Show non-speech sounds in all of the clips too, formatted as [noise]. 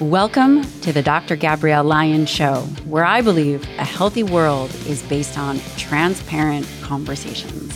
Welcome to the Dr. Gabrielle Lyon Show, where I believe a healthy world is based on transparent conversations.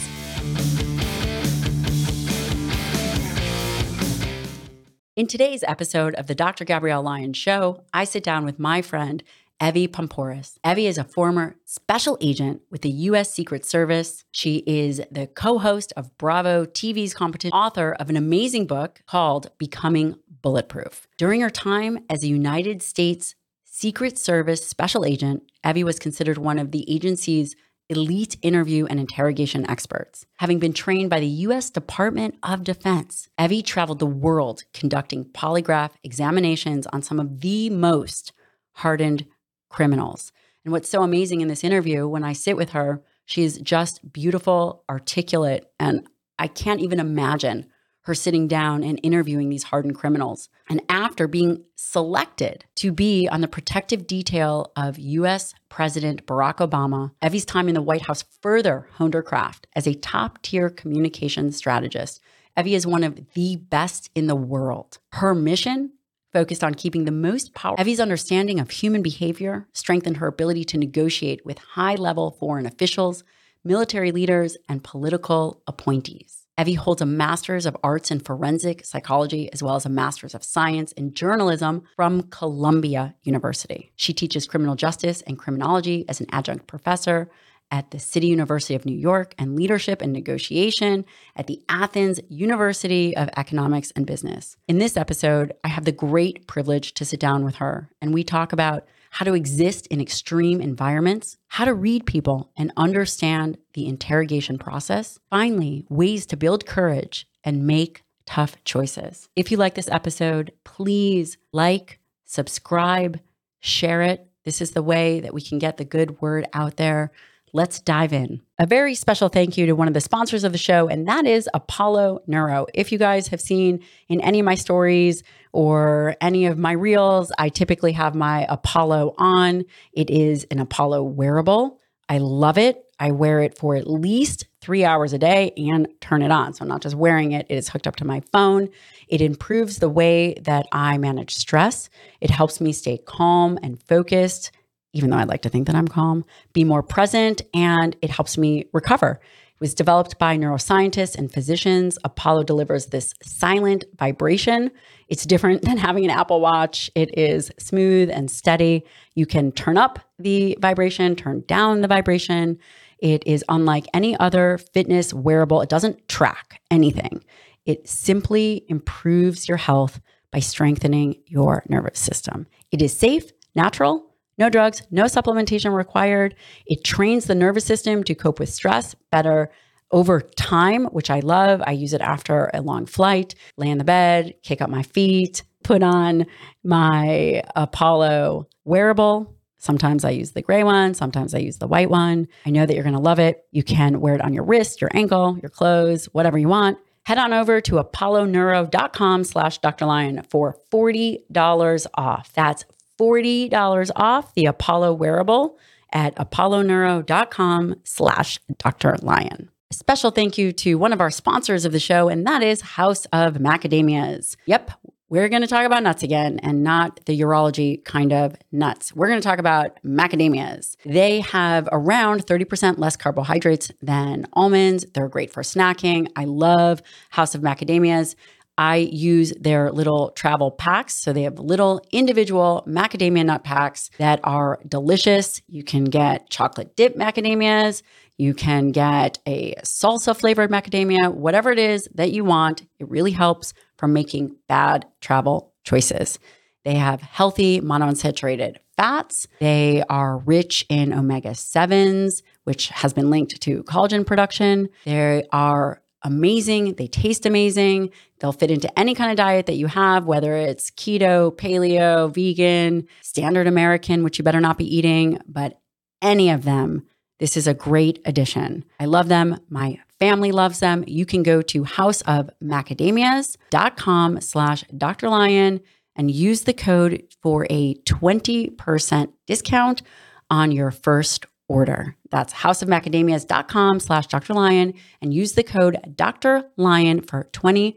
In today's episode of the Dr. Gabrielle Lyon Show, I sit down with my friend, Evy Poumpouras. Evy is a former special agent with the U.S. Secret Service. She is the co host of Bravo TV's competition, author of an amazing book called Becoming Bulletproof. During her time as a United States Secret Service special agent, Evy was considered one of the agency's elite interview and interrogation experts. Having been trained by the U.S. Department of Defense, Evy traveled the world conducting polygraph examinations on some of the most hardened criminals. And what's so amazing in this interview, when I sit with her, she's just beautiful, articulate, and I can't even imagine her sitting down and interviewing these hardened criminals. And after being selected to be on the protective detail of US President Barack Obama, Evy's time in the White House further honed her craft as a top tier communications strategist. Evy is one of the best in the world. Her mission focused on keeping the most power. Evy's understanding of human behavior strengthened her ability to negotiate with high level foreign officials, military leaders, and political appointees. Evy holds a master's of arts in forensic psychology as well as a master's of science in journalism from Columbia University. She teaches criminal justice and criminology as an adjunct professor at the City University of New York and leadership and negotiation at the Athens University of Economics and Business. In this episode, I have the great privilege to sit down with her and we talk about how to exist in extreme environments, how to read people and understand the interrogation process. Finally, ways to build courage and make tough choices. If you like this episode, please like, subscribe, share it. This is the way that we can get the good word out there. Let's dive in. A very special thank you to one of the sponsors of the show, and that is Apollo Neuro. If you guys have seen in any of my stories or any of my reels, I typically have my Apollo on. It is an Apollo wearable. I love it. I wear it for at least three hours a day and turn it on. So I'm not just wearing it, it is hooked up to my phone. It improves the way that I manage stress. It helps me stay calm and focused even though I'd like to think that I'm calm, be more present, and it helps me recover. It was developed by neuroscientists and physicians. Apollo delivers this silent vibration. It's different than having an Apple Watch. It is smooth and steady. You can turn up the vibration, turn down the vibration. It is unlike any other fitness wearable. It doesn't track anything. It simply improves your health by strengthening your nervous system. It is safe, natural, no drugs, no supplementation required. It trains the nervous system to cope with stress better over time, which I love. I use it after a long flight, lay in the bed, kick up my feet, put on my Apollo wearable. Sometimes I use the gray one, sometimes I use the white one. I know that you're going to love it. You can wear it on your wrist, your ankle, your clothes, whatever you want. Head on over to apolloneuro.com slash Dr. Lyon for $40 off. That's $40 off the Apollo wearable at apolloneuro.com slash Dr. Lyon. A special thank you to one of our sponsors of the show, and that is House of Macadamias. Yep, we're going to talk about nuts again and not the urology kind of nuts. We're going to talk about macadamias. They have around 30% less carbohydrates than almonds. They're great for snacking. I love House of Macadamias. I use their little travel packs. So they have little individual macadamia nut packs that are delicious. You can get chocolate dip macadamias. You can get a salsa flavored macadamia, whatever it is that you want. It really helps from making bad travel choices. They have healthy monounsaturated fats. They are rich in omega 7s, which has been linked to collagen production. They are amazing. They taste amazing. They'll fit into any kind of diet that you have, whether it's keto, paleo, vegan, standard American, which you better not be eating, but any of them. This is a great addition. I love them. My family loves them. You can go to houseofmacadamias.com slash Dr. Lyon and use the code for a 20% discount on your first order. That's houseofmacadamias.com slash Dr. Lyon and use the code Dr. Lyon for 20%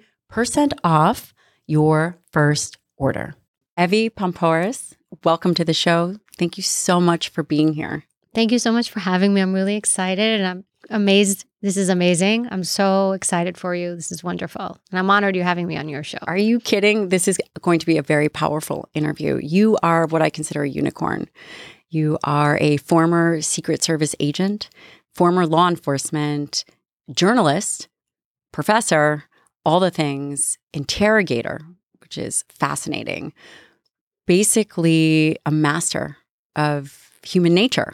off your first order. Evy Poumpouras, welcome to the show. Thank you so much for being here. Thank you so much for having me. I'm really excited and I'm amazed. This is amazing. I'm so excited for you. This is wonderful. And I'm honored you having me on your show. Are you kidding? This is going to be a very powerful interview. You are what I consider a unicorn. You are a former Secret Service agent, former law enforcement, journalist, professor, all the things, interrogator, which is fascinating, basically a master of human nature.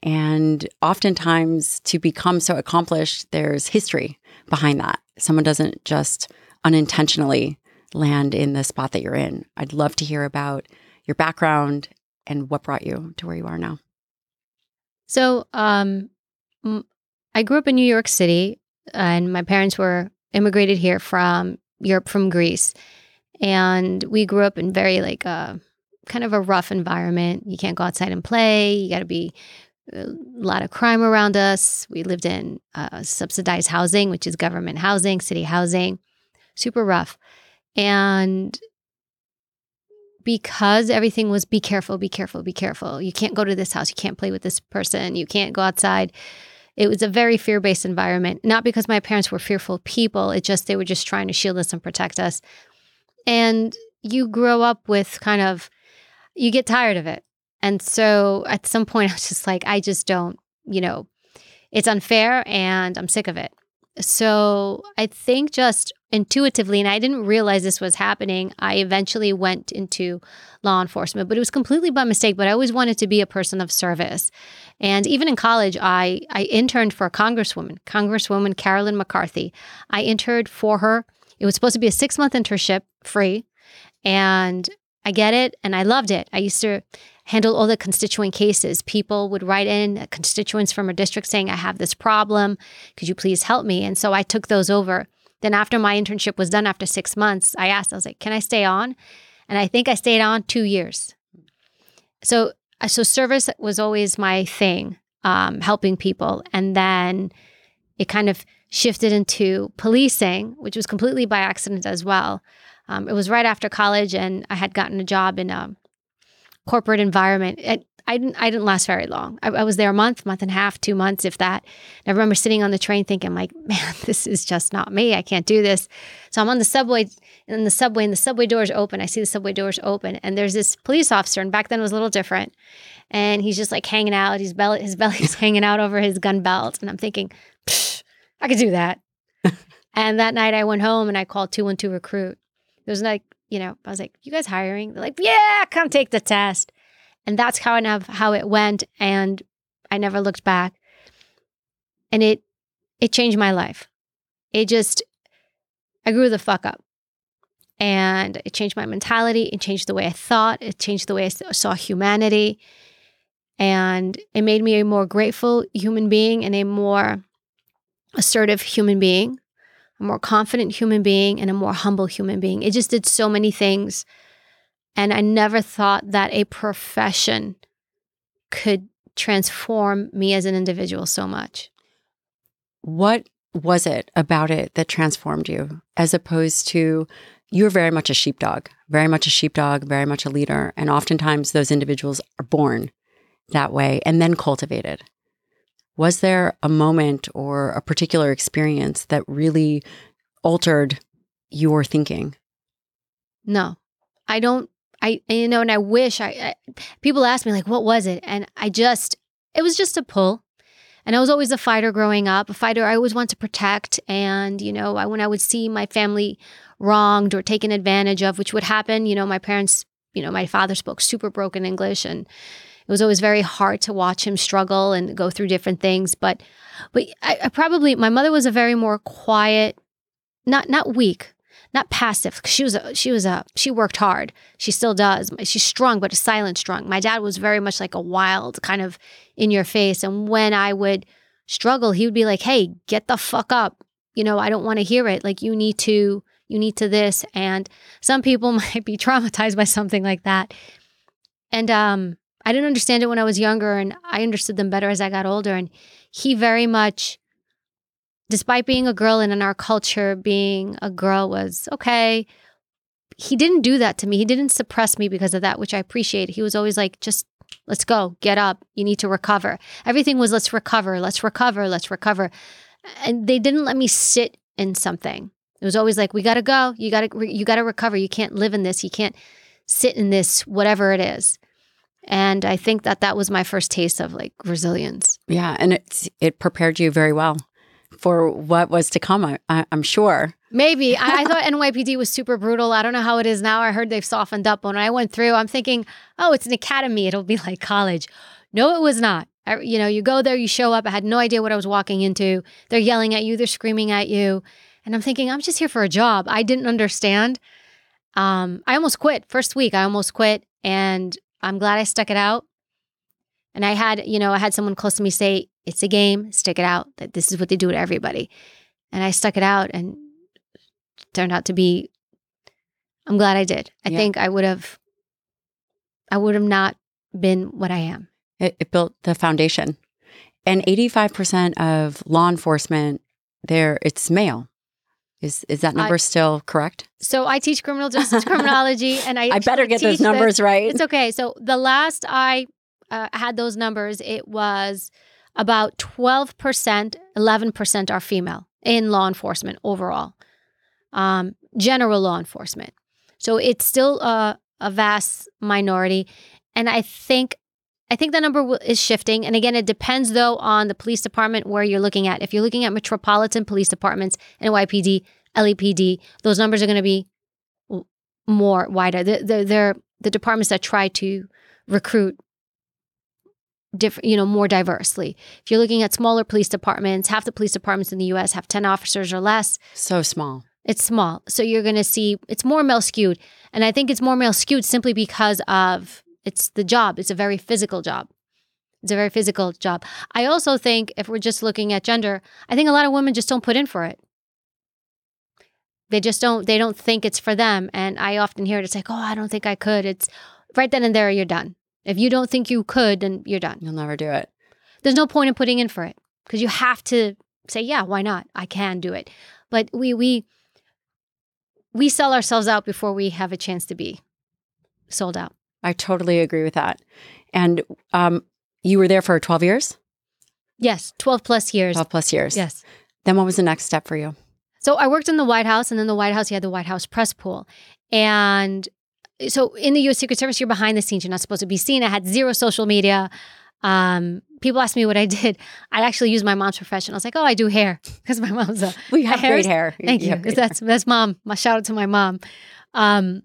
And oftentimes, to become so accomplished, there's history behind that. Someone doesn't just unintentionally land in the spot that you're in. I'd love to hear about your background and what brought you to where you are now. So, um, I grew up in New York City, and my parents were immigrated here from Europe, from Greece, and we grew up in very like uh, kind of a rough environment. You can't go outside and play. You got to be a lot of crime around us. We lived in uh, subsidized housing, which is government housing, city housing, super rough. And because everything was be careful, be careful, be careful. You can't go to this house. You can't play with this person. You can't go outside. It was a very fear based environment. Not because my parents were fearful people, it just they were just trying to shield us and protect us. And you grow up with kind of, you get tired of it. And so at some point, [laughs] I was just like, I just don't, you know, it's unfair and I'm sick of it. So I think just intuitively, and I didn't realize this was happening, I eventually went into law enforcement, but it was completely by mistake. But I always wanted to be a person of service. And even in college, I, I interned for a congresswoman, Congresswoman Carolyn McCarthy. I interned for her. It was supposed to be a six month internship, free. And I get it and I loved it. I used to handle all the constituent cases. People would write in constituents from a district saying, I have this problem. Could you please help me? And so I took those over. Then, after my internship was done, after six months, I asked, I was like, can I stay on? And I think I stayed on two years. So, uh, so service was always my thing, um, helping people. And then it kind of shifted into policing, which was completely by accident as well. Um, it was right after college, and I had gotten a job in a corporate environment. It, I didn't I didn't last very long. I, I, was there a month, month and a half, two months, if that. And I remember sitting on the train thinking, like, [laughs] man, this is just not me. I can't do this. So I'm on the subway in the subway, and the subway doors open. I see the subway doors open, and there's this police officer, and back then it was a little different. And he's just like hanging out. His belly, his [laughs] belly's hanging out over his gun belt, and I'm thinking, I could do that. [laughs] and that night I went home and I called two one two recruit. It was like you know, I was like, "You guys hiring?" They're like, "Yeah, come take the test." And that's kind of how it went, and I never looked back. And it it changed my life. It just I grew the fuck up. And it changed my mentality, it changed the way I thought, it changed the way I saw humanity. And it made me a more grateful human being and a more assertive human being a more confident human being, and a more humble human being. It just did so many things. And I never thought that a profession could transform me as an individual so much. What was it about it that transformed you as opposed to you're very much a sheepdog, very much a sheepdog, very much a leader. And oftentimes those individuals are born that way and then cultivated. Was there a moment or a particular experience that really altered your thinking? No, I don't. I, you know, and I wish I, I, people ask me, like, what was it? And I just, it was just a pull. And I was always a fighter growing up, a fighter I always want to protect. And, you know, I, when I would see my family wronged or taken advantage of, which would happen, you know, my parents, you know, my father spoke super broken English and, it was always very hard to watch him struggle and go through different things. But, but I, I probably my mother was a very more quiet, not not weak, not passive. She was a, she was a she worked hard. She still does. She's strong, but a silent strong. My dad was very much like a wild kind of in your face. And when I would struggle, he would be like, "Hey, get the fuck up." You know, I don't want to hear it. Like you need to you need to this. And some people [laughs] might be traumatized by something like that. And um I didn't understand it when I was younger, and I understood them better as I got older. And he very much, despite being a girl and in our culture, being a girl was okay. he didn't do that to me. He didn't suppress me because of that, which I appreciate. He was always like, just let's go, get up. You need to recover. Everything was let's recover, let's recover, let's recover. And they didn't let me sit in something. It was always like, we got to go. You got to, you got to recover. You can't live in this. You can't sit in this, whatever it is. And I think that that was my first taste of like resilience. Yeah. And it's it prepared you very well for what was to come, I, I, am sure. Maybe. I, I, thought [laughs] NYPD was super brutal. I don't know how it is now. I heard they've softened up. When I went through, I'm thinking, oh, it's an academy. It'll be [laughs] like college. No, it was not. I, you know, you go there, you show up. I had no idea what I was walking into. They're yelling at you, they're screaming at you. And I'm thinking, I'm just here for a job. I didn't understand. Um, I almost quit. First week, I almost quit. And I'm glad I stuck it out. And I had, you know, I had someone close to me say, it's a game, stick it out. That this is what they do to everybody. And I stuck it out and turned out to be I'm glad I did. I yeah. think I would have I would have not been what I am. It, it built the foundation. And 85% of law enforcement there it's male. Is is that number still correct? So I teach criminal justice criminology, [laughs] and I I better get those numbers right. It's okay. So the last I uh, had those numbers, it was about twelve percent, eleven percent are female in law enforcement overall, um, general law enforcement. So it's still a, a vast minority, and I think I think the number is shifting. And again, it depends though on the police department where you're looking at. If you're looking at metropolitan police departments, NYPD, LAPD, those numbers are going to be more wider. They're, they're the departments that try to recruit different, you know, more diversely. If you're looking at smaller police departments, half the police departments in the US have 10 officers or less. So small. It's small. So you're going to see it's more male skewed. And I think it's more male skewed simply because of it's the job. It's a very physical job. It's a very physical job. I also think if we're just looking at gender, I think a lot of women just don't put in for it. They just don't they don't think it's for them. And I often hear it, it's like, oh, I don't think I could. It's right then and there you're done. If you don't think you could, then you're done. You'll never do it. There's no point in putting in for it because you have to say, yeah, why not? I can do it. But we we we sell ourselves out before we have a chance to be sold out. I totally agree with that. And um, you were there for 12 years? Yes, 12 plus years. 12 plus years. Yes. Then what was the next step for you? So I worked in the White House, and then the White House, you had the White House press pool. And so in the US Secret Service, you're behind the scenes. You're not supposed to be seen. I had zero social media. Um, people ask me what I [laughs] did. I actually used my mom's profession. I was like, oh, I do hair [laughs] because my mom's a. We have great hair. Thank you. Because that's that's mom. My shout out to my mom. Um,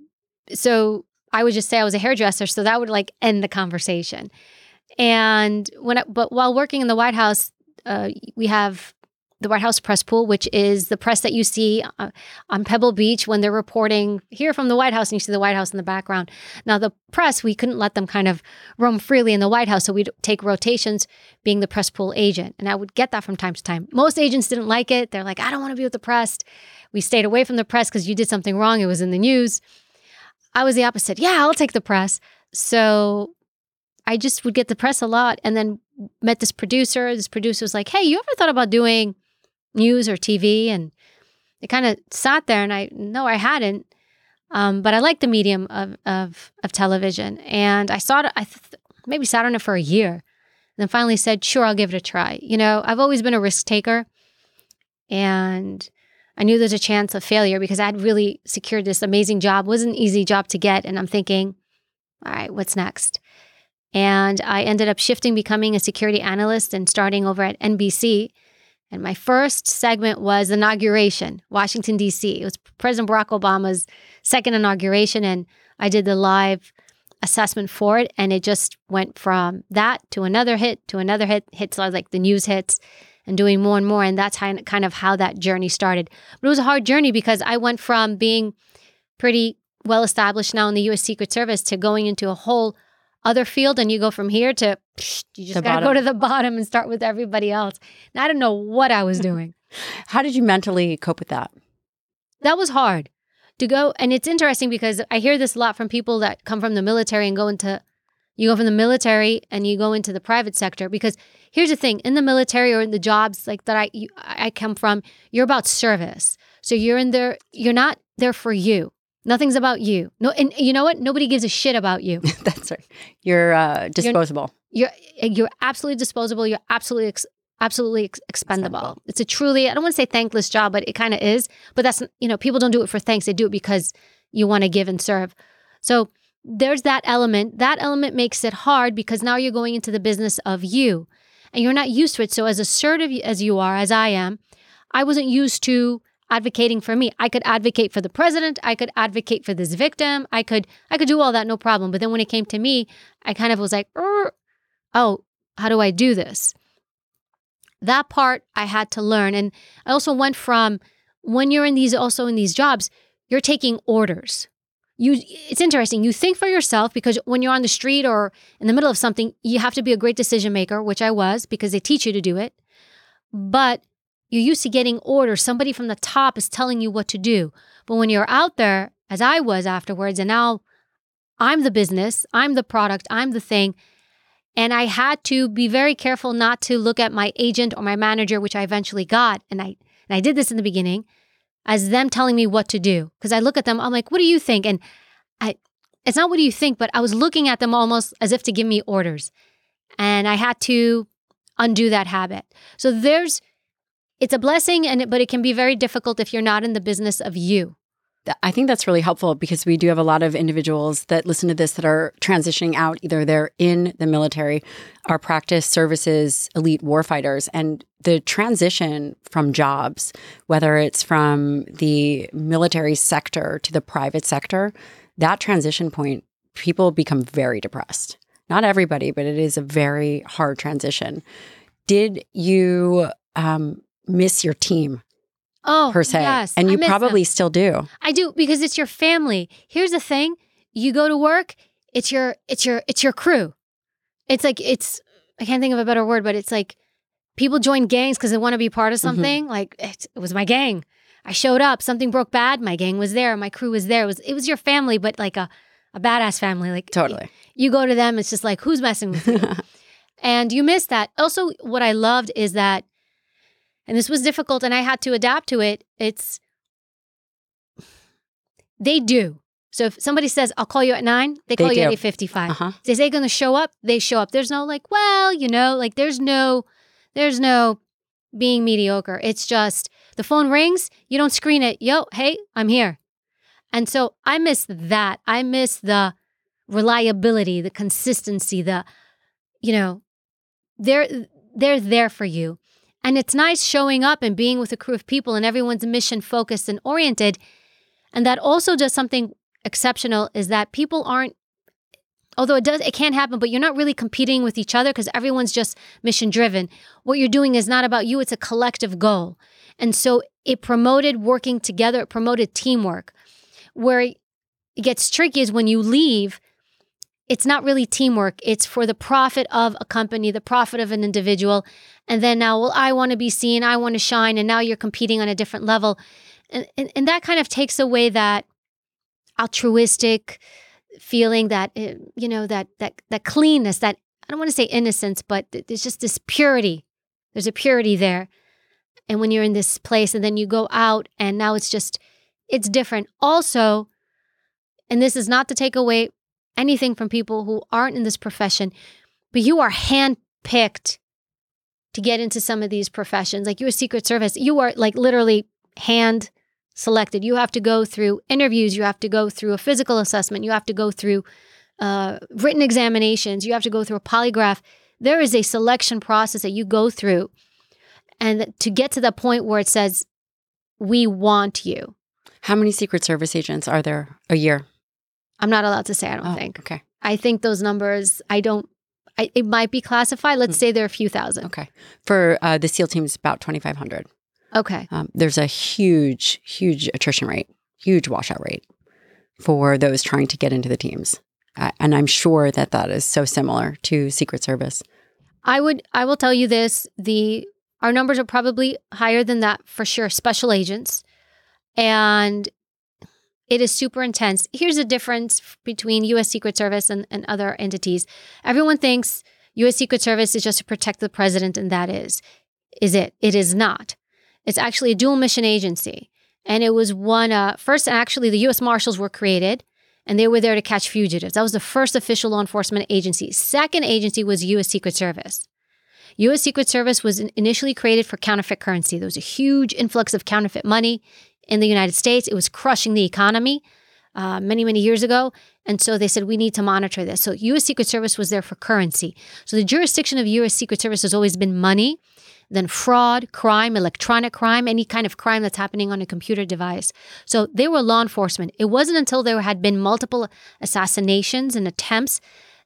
so I would just say I was a hairdresser, so that would like end the conversation. And when, I, but while working in the White House, uh, we have the White House press pool, which is the press that you see uh, on Pebble Beach when they're reporting here from the White House, and you see the White House in the background. Now, the press, we couldn't let them kind of roam freely in the White House, so we'd take rotations being the press pool agent. And I would get that from time to time. Most agents didn't like it. They're like, I don't want to be with the press. We stayed away from the press because you did something wrong. It was in the news. I was the opposite. Yeah, I'll take the press. So I just would get the press a lot and then met this producer. This producer was like, Hey, you ever thought about doing news or TV? And it kind of sat there and I, no, I hadn't. Um, but I liked the medium of, of, of television. And I saw it, I th- maybe sat on it for a year and then finally said, sure, I'll give it a try. You know, I've always been a risk taker. And I knew there's a chance of failure because I'd really secured this amazing job. It was an easy job to get. And I'm thinking, all right, what's next? And I ended up shifting, becoming a security analyst and starting over at NBC. And my first segment was inauguration, Washington, D.C. It was President Barack Obama's second inauguration. And I did the live assessment for it. And it just went from that to another hit to another hit, hits like the news hits and doing more and more. And that's how, kind of how that journey started. But it was a hard journey because I went from being pretty well established now in the US Secret Service to going into a whole other field. And you go from here to psh, you just got to go to the [laughs] bottom and start with everybody else. And I don't know what I was [laughs] doing. how did you mentally cope with that? That was hard to go. And it's interesting because I hear this a lot from people that come from the military and go into you go from the military and you go into the private sector because here's the thing in the military or in the jobs like that I you, I come from, you're about service. So you're in there you're not there for you. Nothing's about you. No, and you know what? Nobody gives a shit about you. [laughs] That's right. You're uh, disposable. You're you're absolutely disposable. You're absolutely ex- absolutely ex- expendable. Expendable. It's a truly I don't want to say thankless job, but it kind of is. But that's you know people don't do it for thanks. They do it because you want to give and serve. So there's that element. That element makes it hard because now you're going into the business of you, and you're not used to it. So as assertive as you are, as I am, I wasn't used to advocating for me. I could advocate for the president, I could advocate for this victim, I could I could do all that no problem. But then when it came to me, I kind of was like, "Er, "Oh, how do I do this?" That part I had to learn and I also went from when you're in these also in these jobs, you're taking orders. You it's interesting. You think for yourself because when you're on the street or in the middle of something, you have to be a great decision maker, which I was because they teach you to do it. But you're used to getting orders. Somebody from the top is telling you what to do. But when you're out there, as I was afterwards, and now I'm the business, I'm the product, I'm the thing. And I had to be very careful not to look at my agent or my manager, which I eventually got. And I and I did this in the beginning, as them telling me what to do. Because I look at them, I'm like, what do you think? And I it's not what do you think, but I was looking at them almost as if to give me orders. And I had to undo that habit. So there's it's a blessing and but it can be very difficult if you're not in the business of you. I think that's really helpful because we do have a lot of individuals that listen to this that are transitioning out. Either they're in the military, our practice services, elite warfighters, and the transition from jobs, whether it's from the military sector to the private sector, that transition point, people become very depressed. Not everybody, but it is a very hard transition. Did you um, miss your team Oh, per se? yes. and you miss them. probably still do. I do because it's your family. Here's the thing: you go to work, it's your it's your it's your crew. It's like it's I can't think of a better word, but it's like people join gangs because they want to be part of Mm-hmm. something. Like it, it was my gang. I showed up, something broke bad, my gang was there, my crew was there. It was it was your family, but like a a badass family. Like Totally. you go to them, it's just like who's messing with you, [laughs] and you miss that. Also, what I loved is that, and this was difficult, and I had to adapt to it. It's they do. So if somebody says, "I'll call you at 9, they They call you at do. eight fifty-five. Uh-huh. They say going to show up, they show up. There's no like, well, you know, like there's no, there's no being mediocre. It's just the phone rings, you don't screen it. Yo, hey, I'm here. And so I miss that. I miss the reliability, the consistency, the, you know, they're they're there for you. And it's nice showing up and being with a crew of people and everyone's mission focused and oriented. And that also does something exceptional is that people aren't although it does it can happen but you're not really competing with each other because everyone's just mission driven. What you're doing is not about you it's a collective goal. And so it promoted working together it promoted teamwork. Where it gets tricky is when you leave it's not really teamwork. It's for the profit of a company the profit of an individual. And then now well i want to be seen i want to shine and now you're competing on a different level. And, and, and that kind of takes away that altruistic feeling that uh, you know that that that cleanness that i don't want to say innocence but th- there's just this purity. There's a purity there. And when you're in this place and then you go out and now it's just it's different. Also and this is not to take away anything from people who aren't in this profession but you are handpicked to get into some of these professions like you're a secret service you are like literally hand selected. You have to go through interviews, you have to go through a physical assessment, you have to go through uh, written examinations, you have to go through a polygraph. There is a selection process that you go through, and to get to the point where it says, "We want you." How many Secret Service agents are there a year? I'm not allowed to say. I don't Oh, think. Okay. I think those numbers. I don't. I, it might be classified. Let's Hmm. say there are a few thousand. Okay. For uh, the SEAL team, it's about 2,500. Okay. Um, there's a huge, huge attrition rate, huge washout rate for those trying to get into the teams. Uh, and I'm sure that that is so similar to Secret Service. I would I will tell you this, the our numbers are probably higher than that for sure, special agents. And it is super intense. Here's the difference between US Secret Service and, and other entities. Everyone thinks US Secret Service is just to protect the president and that is is it. It is not. It's actually a dual mission agency. And it was one, uh, first, actually, the US Marshals were created and they were there to catch fugitives. That was the first official law enforcement agency. Second agency was US Secret Service. US Secret Service was initially created for counterfeit currency. There was a huge influx of counterfeit money in the United States. It was crushing the economy uh, many, many years ago. And so they said, we need to monitor this. So US Secret Service was there for currency. So the jurisdiction of US Secret Service has always been money, then fraud, crime, electronic crime, any kind of crime that's happening on a computer device. So they were law enforcement. It wasn't until there had been multiple assassinations and attempts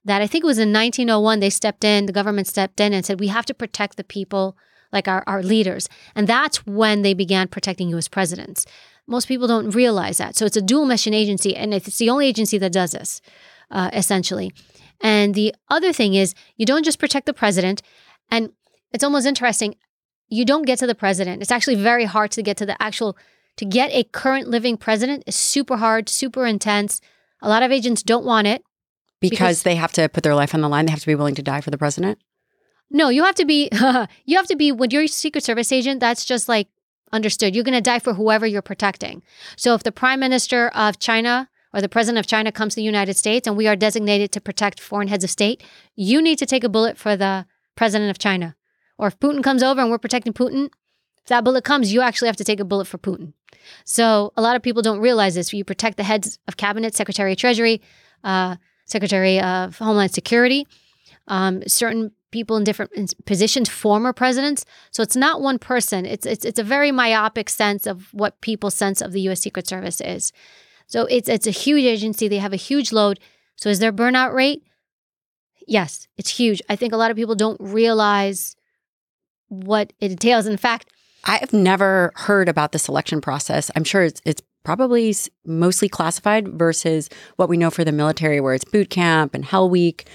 that I think it was in 1901 they stepped in, the government stepped in and said, we have to protect the people like our, our leaders. And that's when they began protecting US presidents. Most people don't realize that. So it's a dual mission agency, and it's the only agency that does this, uh, essentially. And the other thing is, you don't just protect the president, and it's almost interesting. You don't get to the president. It's actually very hard to get to the actual, to get a current living president is super hard, super intense. A lot of agents don't want it. Because, because they have to put their life on the line. They have to be willing to die for the president. No, you have to be, [laughs] you have to be, when you're a Secret Service agent, that's just like understood. You're going to die for whoever you're protecting. So if the prime minister of China or the president of China comes to the United States and we are designated to protect foreign heads of state, you need to take a bullet for the president of China. Or if Putin comes over and we're protecting Putin, if that bullet comes, you actually have to take a bullet for Putin. So a lot of people don't realize this. You protect the heads of cabinet, secretary of treasury, uh, secretary of homeland security, um, certain people in different positions, former presidents. So it's not one person. It's it's it's a very myopic sense of what people's sense of the U.S. Secret Service is. So it's it's a huge agency. They have a huge load. So is their burnout rate? Yes, it's huge. I think a lot of people don't realize what it entails. In fact, I've never heard about the selection process. I'm sure it's it's probably mostly classified versus what we know for the military, where it's boot camp and Hell Week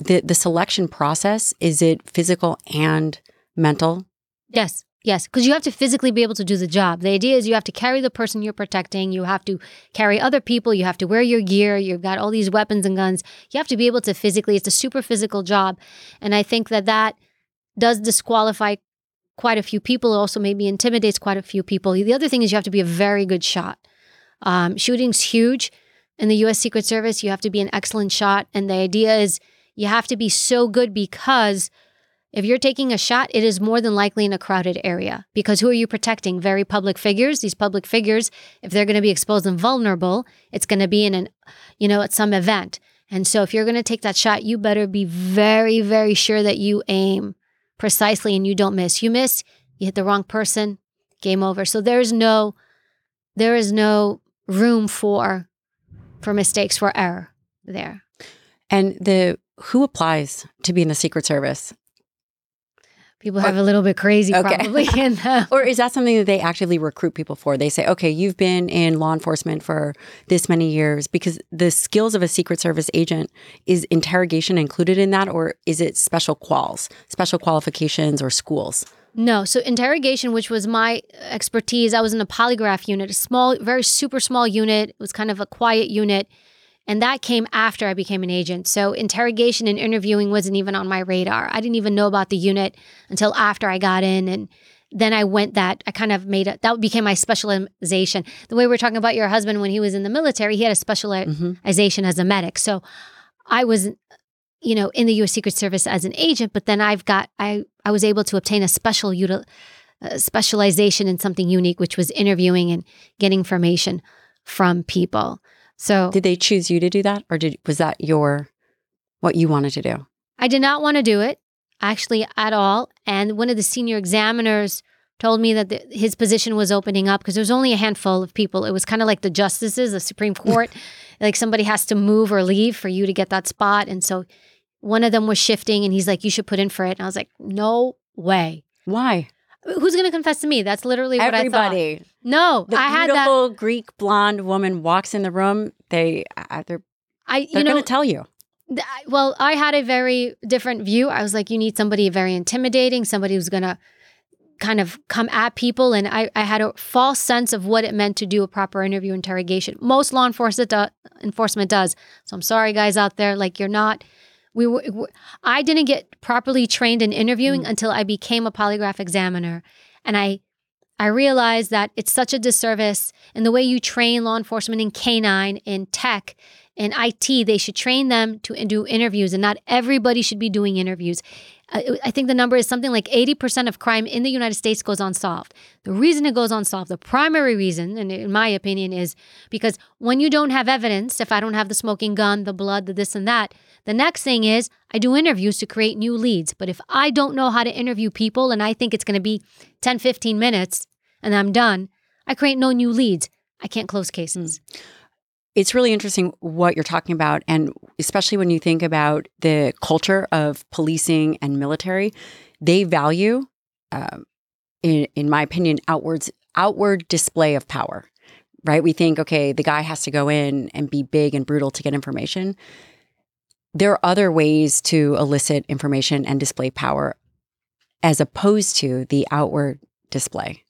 the the selection process is it physical and mental? Yes. Yes, because you have to physically be able to do the job. The idea is you have to carry the person you're protecting. You have to carry other people. You have to wear your gear. You've got all these weapons and guns. You have to be able to physically, it's a super physical job. And I think that that does disqualify quite a few people, also maybe intimidates quite a few people. The other thing is you have to be a very good shot. Um, shooting's huge. In the US Secret Service, you have to be an excellent shot. And the idea is you have to be so good because if you're taking a shot, it is more than likely in a crowded area because who are you protecting? Very public figures. These public figures, if they're going to be exposed and vulnerable, it's going to be in an, you know, at some event. And so if you're going to take that shot, you better be very, very sure that you aim precisely and you don't miss. You miss, you hit the wrong person, game over. So there's no, there is no room for, for mistakes, for error there. And the who applies to be in the Secret Service? People have a little bit crazy okay. probably [laughs] in the Or is that something that they actively recruit people for? They say, okay, you've been in law enforcement for this many years because the skills of a Secret Service agent is interrogation included in that, or is it special quals, special qualifications or schools? No. So interrogation, which was my expertise, I was in a polygraph unit, a small, very super small unit. It was kind of a quiet unit. And that came after I became an agent. So interrogation and interviewing wasn't even on my radar. I didn't even know about the unit until after I got in. And then I went that, I kind of made it, that became my specialization. The way we are talking about your husband when he was in the military, he had a specialization mm-hmm. as a medic. So I was, you know, in the U.S. Secret Service as an agent, but then I've got, I, I was able to obtain a special util, specialization in something unique, which was interviewing and getting information from people. So did they choose you to do that or did was that your what you wanted to do? I did not want to do it actually at all and one of the senior examiners told me that the, his position was opening up because there was only a handful of people. It was kind of like the justices, the Supreme [laughs] Court. like somebody has to move or leave for you to get that spot. And so one of them was shifting and he's like, you should put in for it. And I was like, no way. Why? Who's going to confess to me? That's literally what Everybody. I thought. No, the I had beautiful that. Greek blonde woman walks in the room. They, uh, they're, I, they're going to tell you. Th- well, I had a very different view. I was like, you need somebody very intimidating, somebody who's going to kind of come at people. And I, I had a false sense of what it meant to do a proper interview interrogation. Most law enforcement, do- enforcement does. So I'm sorry, guys out there. Like, you're not we were, I didn't get properly trained in interviewing mm. until I became a polygraph examiner. And I I realize that it's such a disservice in the way you train law enforcement in canine, in tech, in IT. They should train them to do interviews, and not everybody should be doing interviews. I think the number is something like 80% of crime in the United States goes unsolved. The reason it goes unsolved, the primary reason, and in my opinion, is because when you don't have evidence, if I don't have the smoking gun, the blood, the this and that, the next thing is I do interviews to create new leads. But if I don't know how to interview people and I think it's going to be 10, 15 minutes and I'm done, I create no new leads. I can't close cases. Mm. It's really interesting what you're talking about. And especially when you think about the culture of policing and military, they value, um, in, in my opinion, outwards outward display of power. Right? We think, okay, the guy has to go in and be big and brutal to get information. There are other ways to elicit information and display power as opposed to the outward display.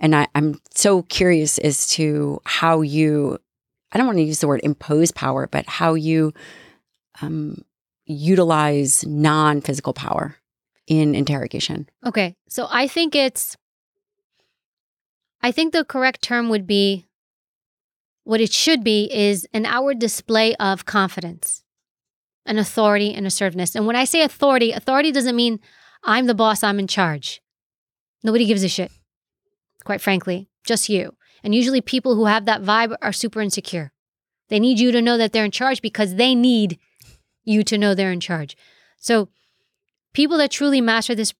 And I, am so curious as to how you I don't want to use the word impose power, but how you um, utilize non physical power in interrogation. Okay. So I think it's, I think the correct term would be what it should be is an outward display of confidence, an authority, and assertiveness. And when I say authority, authority doesn't mean I'm the boss, I'm in charge. Nobody gives a shit, quite frankly, just you. And usually people who have that vibe are super insecure. They need you to know that they're in charge because they need you to know they're in charge. So people that truly master this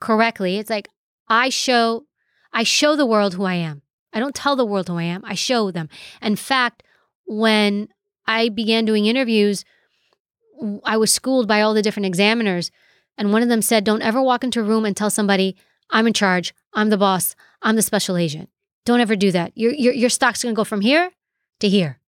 correctly, it's like I show I show the world who I am. I don't tell the world who I am. I show them. In fact, when I began doing interviews, I was schooled by all the different examiners. And one of them said, Don't ever walk into a room and tell somebody, I'm in charge, I'm the boss, I'm the special agent. Don't ever do that. Your, your, your stock's going to go from here to here.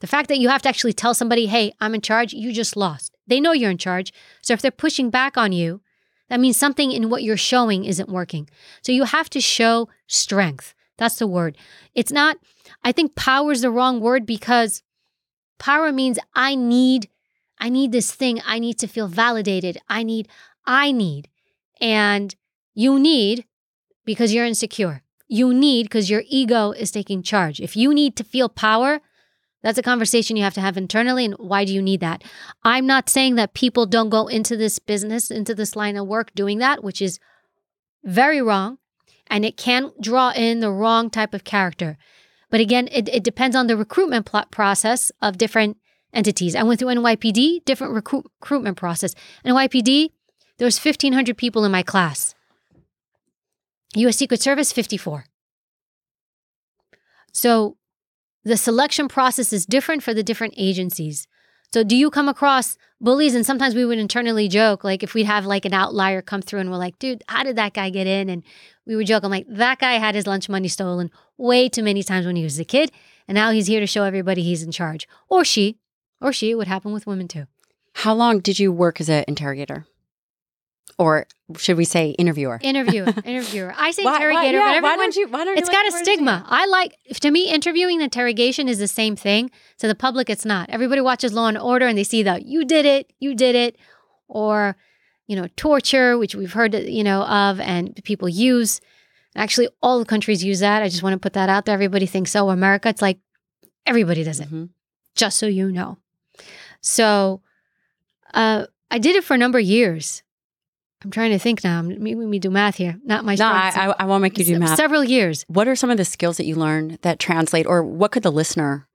The fact that you have to actually tell somebody, hey, I'm in charge, you just lost. They know you're in charge. So if they're pushing back on you, that means something in what you're showing isn't working. So you have to show strength. That's the word. It's not, I think power is the wrong word because power means I need, I need this thing. I need to feel validated. I need, I need. And you need because you're insecure. You need because your ego is taking charge. If you need to feel power, that's a conversation you have to have internally. And why do you need that? I'm not saying that people don't go into this business, into this line of work doing that, which is very wrong. And it can draw in the wrong type of character. But again, it, it depends on the recruitment process of different entities. I went through NYPD, different recruit, recruitment process. NYPD, there was 1,500 people in my class. U.S. Secret Service, 54. So the selection process is different for the different agencies. So do you come across bullies? And sometimes we would internally joke, like if we'd have like an outlier come through and we're like, dude, how did that guy get in? And we would joke, I'm like, that guy had his lunch money stolen way too many times when he was a kid. And now he's here to show everybody he's in charge. Or she, or she, it would happen with women too. How long did you work as an interrogator? Or should we say interviewer? Interviewer, [laughs] interviewer. I say why, interrogator, why, yeah, but why don't you? Why don't you? It's got a stigma. I like to me interviewing and interrogation is the same thing. To the public, it's not. Everybody watches Law and Order and they see that you did it, you did it, or you know torture, which we've heard you know of and people use. Actually, all the countries use that. I just want to put that out there. Everybody thinks, oh, America. It's like everybody does it. Mm-hmm. Just so you know. So, uh, I did it for a number of years. I'm trying to think now. Maybe me do math here. Not my. No, I, I, I, won't make you do math. Several years. What are some of the skills that you learned that translate, or what could the listener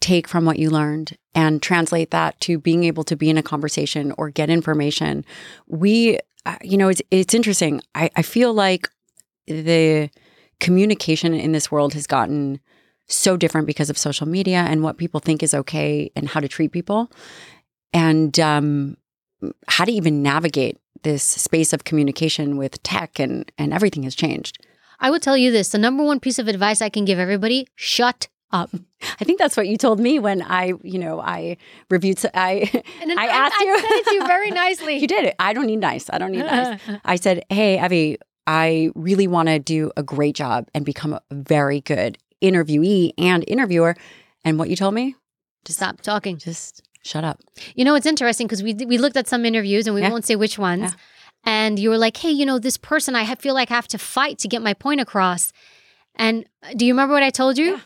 take from what you learned and translate that to being able to be in a conversation or get information? We, uh, you know, it's it's interesting. I, I feel like the communication in this world has gotten so different because of social media and what people think is okay and how to treat people, and um, how to even navigate this space of communication with tech and and everything has changed. I will tell you this: the number one piece of advice I can give everybody: shut up. [laughs] I think that's what you told me when I, you know, I reviewed. [laughs] [laughs] I I asked I, you. I said it to you very nicely. you did it. I don't need nice. I don't need nice. I said, "Hey, Evy, I really want to do a great job and become a very good interviewee and interviewer." And what you told me? Just stop talking. Just shut up. You know, it's interesting because we we looked at some interviews and we yeah. won't say which ones. Yeah. and you were like, hey, you know, this person, I feel like I have to fight to get my point across. And uh, do you remember what I told you? Yeah.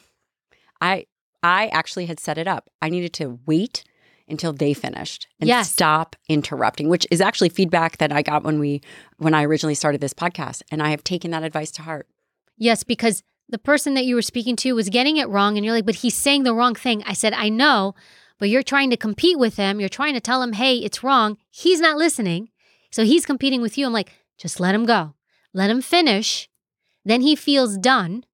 I I actually had set it up. I needed to wait until they finished and Yes. stop interrupting, which is actually feedback that I got when we when I originally started this podcast, and I have taken that advice to heart. Yes, because the person that you were speaking to was getting it wrong, and you're like, but he's saying the wrong thing. I said, I know, but you're trying to compete with him. You're trying to tell him, hey, it's wrong. He's not listening. So he's competing with you. I'm like, just let him go. Let him finish. Then he feels done.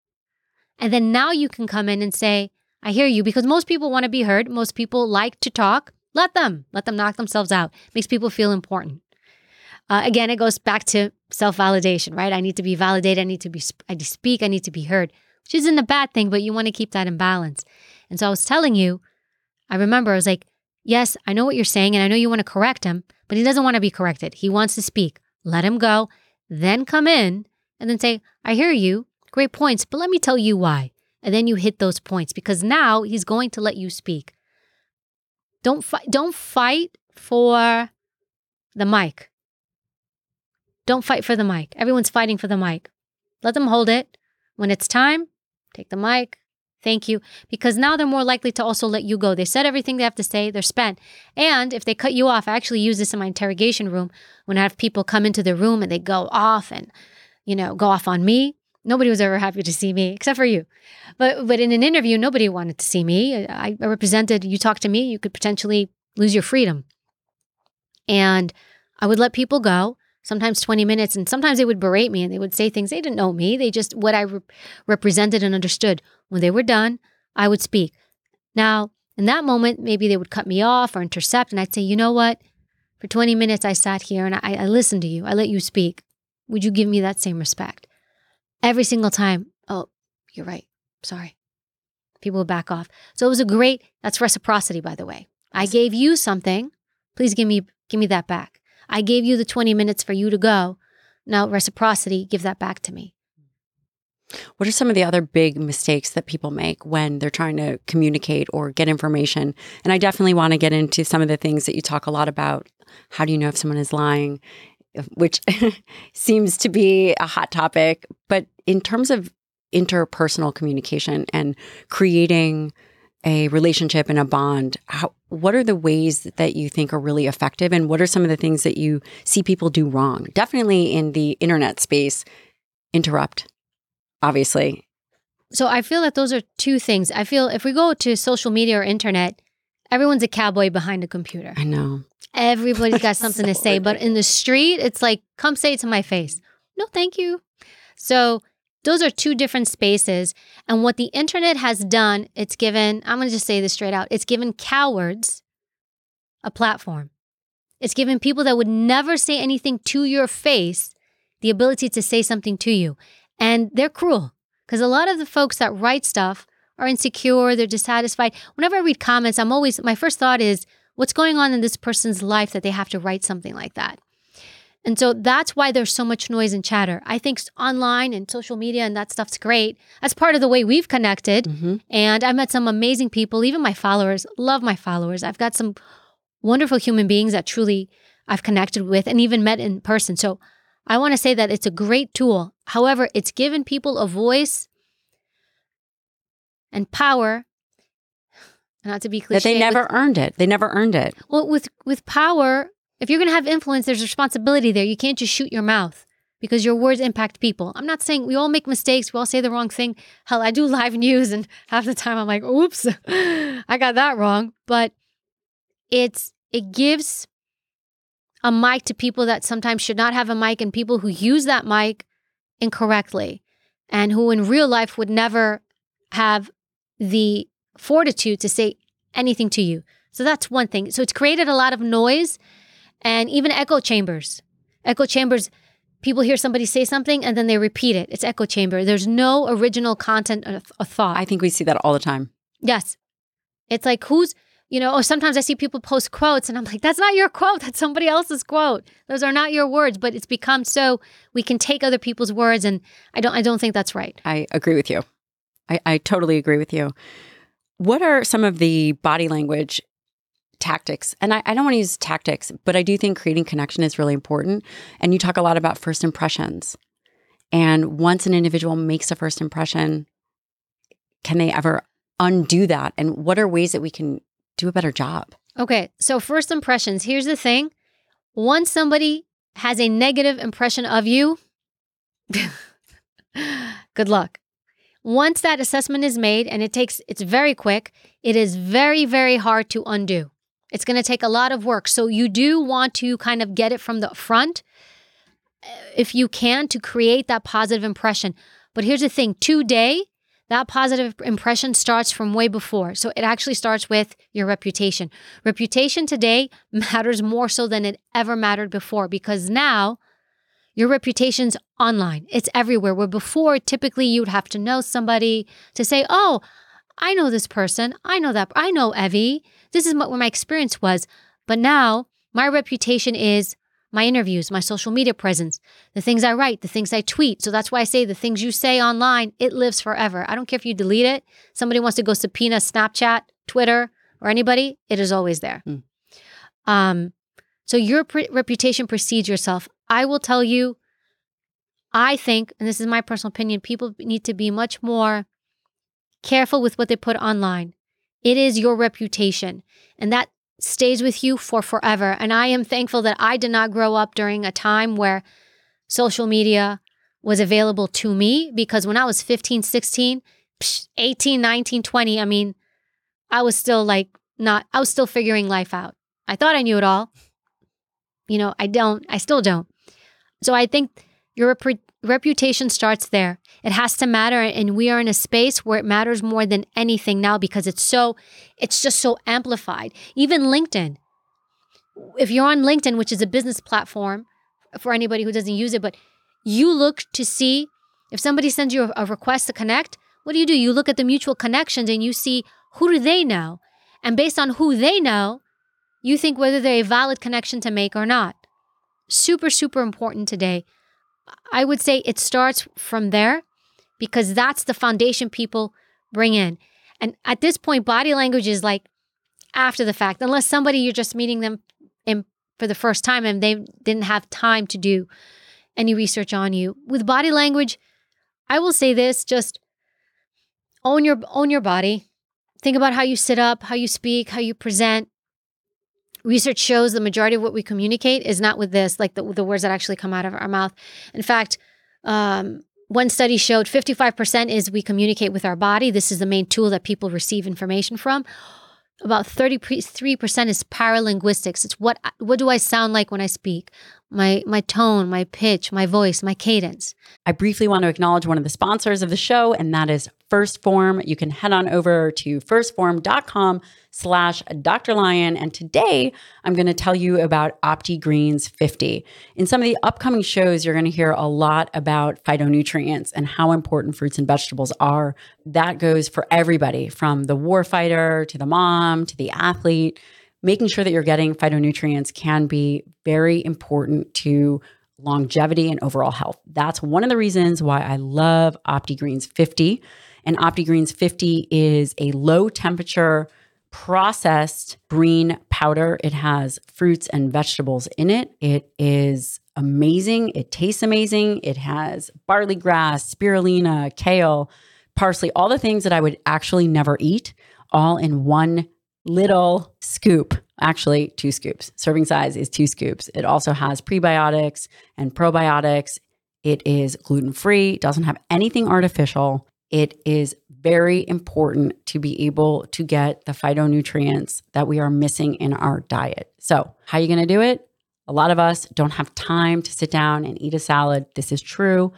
And then now you can come in and say, I hear you, because most people want to be heard. Most people like to talk. Let them, let them knock themselves out. Makes people feel important. Uh, again, it goes back to self validation, right? I need to be validated. I need to be, I need to speak. I need to be heard, which isn't a bad thing, but you want to keep that in balance. And so I was telling you, I remember I was like, yes, I know what you're saying, and I know you want to correct him, but he doesn't want to be corrected. He wants to speak. Let him go, then come in and then say, I hear you. Great points, but let me tell you why. And then you hit those points because now he's going to let you speak. Don't fight don't fight for the mic. Don't fight for the mic. Everyone's fighting for the mic. Let them hold it. When it's time, take the mic. Thank you. Because now they're more likely to also let you go. They said everything they have to say, they're spent. And if they cut you off, I actually use this in my interrogation room when I have people come into the room and they go off and, you know, go off on me. Nobody was ever happy to see me except for you. But but in an interview, nobody wanted to see me. I, I represented you talk to me, you could potentially lose your freedom. And I would let people go, sometimes 20 minutes, and sometimes they would berate me and they would say things they didn't know me. They just what I re- represented and understood. When they were done, I would speak. Now, in that moment, maybe they would cut me off or intercept, and I'd say, you know what? For 20 minutes, I sat here and I, I listened to you. I let you speak. Would you give me that same respect? Every single time, oh, you're right. Sorry. People would back off. So it was a great, that's reciprocity, by the way. I gave you something. Please give me give me that back. I gave you the 20 minutes for you to go. Now reciprocity, give that back to me. What are some of the other big mistakes that people make when they're trying to communicate or get information? And I definitely want to get into some of the things that you talk a lot about. How do you know if someone is lying? Which [laughs] seems to be a hot topic. But in terms of interpersonal communication and creating a relationship and a bond, how, what are the ways that you think are really effective? And what are some of the things that you see people do wrong? Definitely in the internet space, interrupt, obviously. So I feel that those are two things. I feel if we go to social media or internet, everyone's a cowboy behind a computer. I know. Everybody's got [laughs] something to So say, but in the street, it's like, come say it to my face. No, thank you. So those are two different spaces. And what the internet has done, it's given, I'm going to just say this straight out, it's given cowards a platform. It's given people that would never say anything to your face the ability to say something to you. And they're cruel because a lot of the folks that write stuff are insecure, they're dissatisfied. Whenever I read comments, I'm always, my first thought is, what's going on in this person's life that they have to write something like that? And so that's why there's so much noise and chatter. I think online and social media and that stuff's great. That's part of the way we've connected. hmm And I've met some amazing people, even my followers, love my followers. I've got some wonderful human beings that truly I've connected with and even met in person. So I want to say that it's a great tool. However, it's given people a voice and power. [sighs] Not to be cliche, That they with- never earned it. They never earned it. well, with with power, if you're going to have influence, there's responsibility there. You can't just shoot your mouth because your words impact people. I'm not saying we all make mistakes. We all say the wrong thing. Hell, I do [laughs] live news, and half the time I'm like, "Oops, [laughs] I got that wrong." But it's it gives a mic to people that sometimes should not have a mic, and people who use that mic incorrectly, and who in real life would never have the fortitude to say anything to you. So that's one thing. So it's created a lot of noise and even echo chambers. Echo chambers, people hear somebody say something and then they repeat it. It's echo chamber. There's no original content of a thought. I think we see that all the time. yes. It's like who's, you know, or sometimes I see people post quotes and I'm like, that's not your quote. That's somebody else's quote. Those are not your words, but it's become so we can take other people's words and I don't I don't think that's right. I agree with you. I, I totally agree with you. What are some of the body language tactics. And I, I don't want to use tactics, but I do think creating connection is really important. And you talk a lot about first impressions. And once an individual makes a first impression, can they ever undo that? And what are ways that we can do a better job? Okay, so first impressions. Here's the thing once somebody has a negative impression of you, [laughs] good luck. Once that assessment is made and it takes, it's very quick, it is very, very hard to undo. It's going to take a lot of work. So you do want to kind of get it from the front eh, if you can to create that positive impression. But here's the thing today, that positive impression starts from way before. So it actually starts with your reputation. Reputation today [laughs] matters more so than it ever mattered before because now your reputation's online. It's everywhere. Where before, typically you'd have to know somebody to say, oh, I know this person. I know that. I know Evy. This is what my experience was. But now my reputation is my interviews, my social media presence, the things I write, the things I tweet. So that's why I say the things you say online, it lives forever. I don't care if you delete it. Somebody wants to go subpoena Snapchat, Twitter, or anybody, it is always there. Mm. Um, so your pre- reputation precedes yourself. I will tell you, I think, and this is my personal opinion, people need to be much more careful with what they put online. It is your reputation. And that stays with you for forever. And I am thankful that I did not grow up during a time where social media was available to me because when I was 15, 16, 18, 19, 20, I mean, I was still like not, I was still figuring life out. I thought I knew it all. You know, I don't, I still don't. So I think your rep- reputation starts there. It has to matter. And we are in a space where it matters more than anything now because it's so, it's just so amplified. Even LinkedIn. If you're on LinkedIn, which is a business platform for anybody who doesn't use it, but you look to see if somebody sends you a, a request to connect, what do you do? You look at the mutual connections and you see who do they know? And based on who they know, you think whether they're a valid connection to make or not. Super, super important today. I would say it starts from there because that's the foundation people bring in. And at this point, body language is like after the fact, unless somebody you're just meeting them in for the first time and they didn't have time to do any research on you. With body language, I will say this just own your own your body. Think about how you sit up, how you speak, how you present. Research shows the majority of what we communicate is not with this, like the, the words that actually come out of our mouth. In fact, um, one study showed 55% is we communicate with our body. This is the main tool that people receive information from. About 33% is paralinguistics. It's what what do I sound like when I speak? My my tone, my pitch, my voice, my cadence. I briefly want to acknowledge one of the sponsors of the show, and that is 1st Phorm. You can head on over to 1stphorm.com slash Dr. Lyon. And today I'm going to tell you about OptiGreens 50. In some of the upcoming shows, you're going to hear a lot about phytonutrients and how important fruits and vegetables are. That goes for everybody from the warfighter to the mom to the athlete. Making sure that you're getting phytonutrients can be very important to longevity and overall health. That's one of the reasons why I love OptiGreens 50. And OptiGreens 50 is a low temperature processed green powder. It has fruits and vegetables in it. It is amazing. It tastes amazing. It has barley grass, spirulina, kale, parsley, all the things that I would actually never eat, all in one little scoop. Actually, two scoops. Serving size is two scoops. It also has prebiotics and probiotics. It is gluten free, doesn't have anything artificial. It is very important to be able to get the phytonutrients that we are missing in our diet. So, how are you going to do it? A lot of us don't have time to sit down and eat a salad. This is true.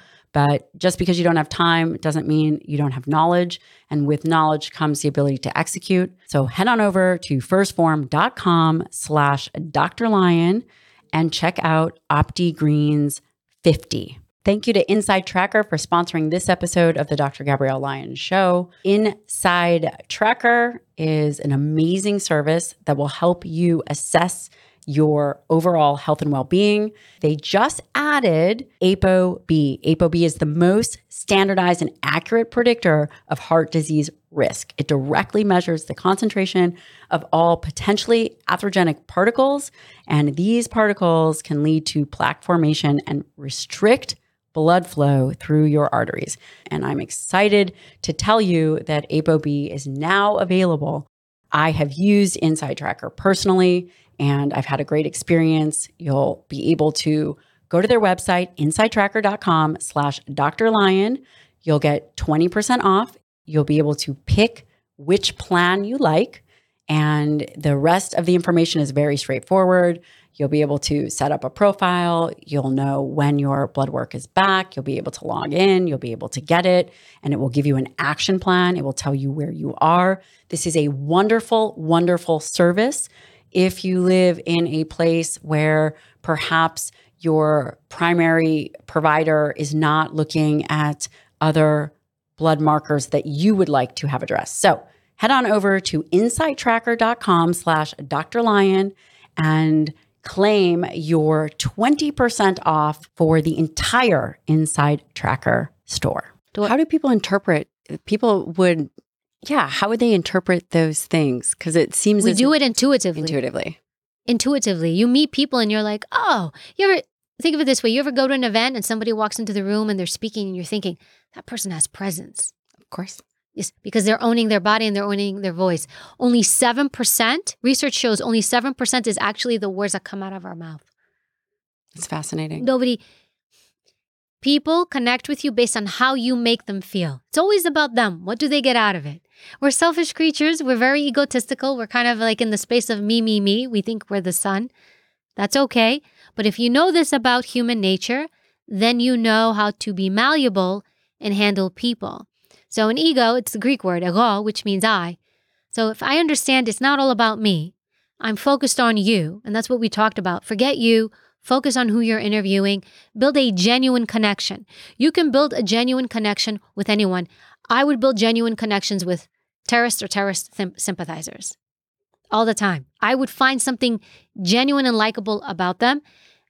But just because you don't have time doesn't mean you don't have knowledge. And with knowledge comes the ability to execute. So head on over to 1stphorm.com slash Dr. Lyon and check out OptiGreens 50. Thank you to Inside Tracker for sponsoring this episode of the Dr. Gabrielle Lyon Show. Inside Tracker is an amazing service that will help you assess your overall health and well being. They just added ApoB. ApoB is the most standardized and accurate predictor of heart disease risk. It directly measures the concentration of all potentially atherogenic particles, and these particles can lead to plaque formation and restrict blood flow through your arteries. And I'm excited to tell you that ApoB is now available. I have used Inside Tracker personally, and I've had a great experience. You'll be able to go to their website, insidetracker.com slash Dr. Lyon. You'll get 20% off. You'll be able to pick which plan you like. And the rest of the information is very straightforward. You'll be able to set up a profile. You'll know when your blood work is back. You'll be able to log in. You'll be able to get it, and it will give you an action plan. It will tell you where you are. This is a wonderful, wonderful service. If you live in a place where perhaps your primary provider is not looking at other blood markers that you would like to have addressed. So head on over to insidetracker.com slash Dr. Lyon and claim your 20% off for the entire Inside Tracker store. How do people interpret? People would, yeah, how would they interpret those things? Because it seems like we do it intuitively. Intuitively. Intuitively. You meet people and you're like, oh, you ever think of it this way? You ever go to an event and somebody walks into the room and they're speaking and you're thinking, that person has presence. Of course. Yes, because they're owning their body and they're owning their voice. Only 7%, research shows only 7% is actually the words that come out of our mouth. It's fascinating. Nobody, people connect with you based on how you make them feel. It's always about them. What do they get out of it? We're selfish creatures. We're very egotistical. We're kind of like in the space of me, me, me. We think we're the sun. That's okay. But if you know this about human nature, then you know how to be malleable and handle people. So an ego, it's the Greek word ego, which means I. So if I understand it's not all about me, I'm focused on you, and that's what we talked about. Forget you, focus on who you're interviewing, build a genuine connection. You can build a genuine connection with anyone. I would build genuine connections with terrorists or terrorist sympathizers all the time. I would find something genuine and likable about them,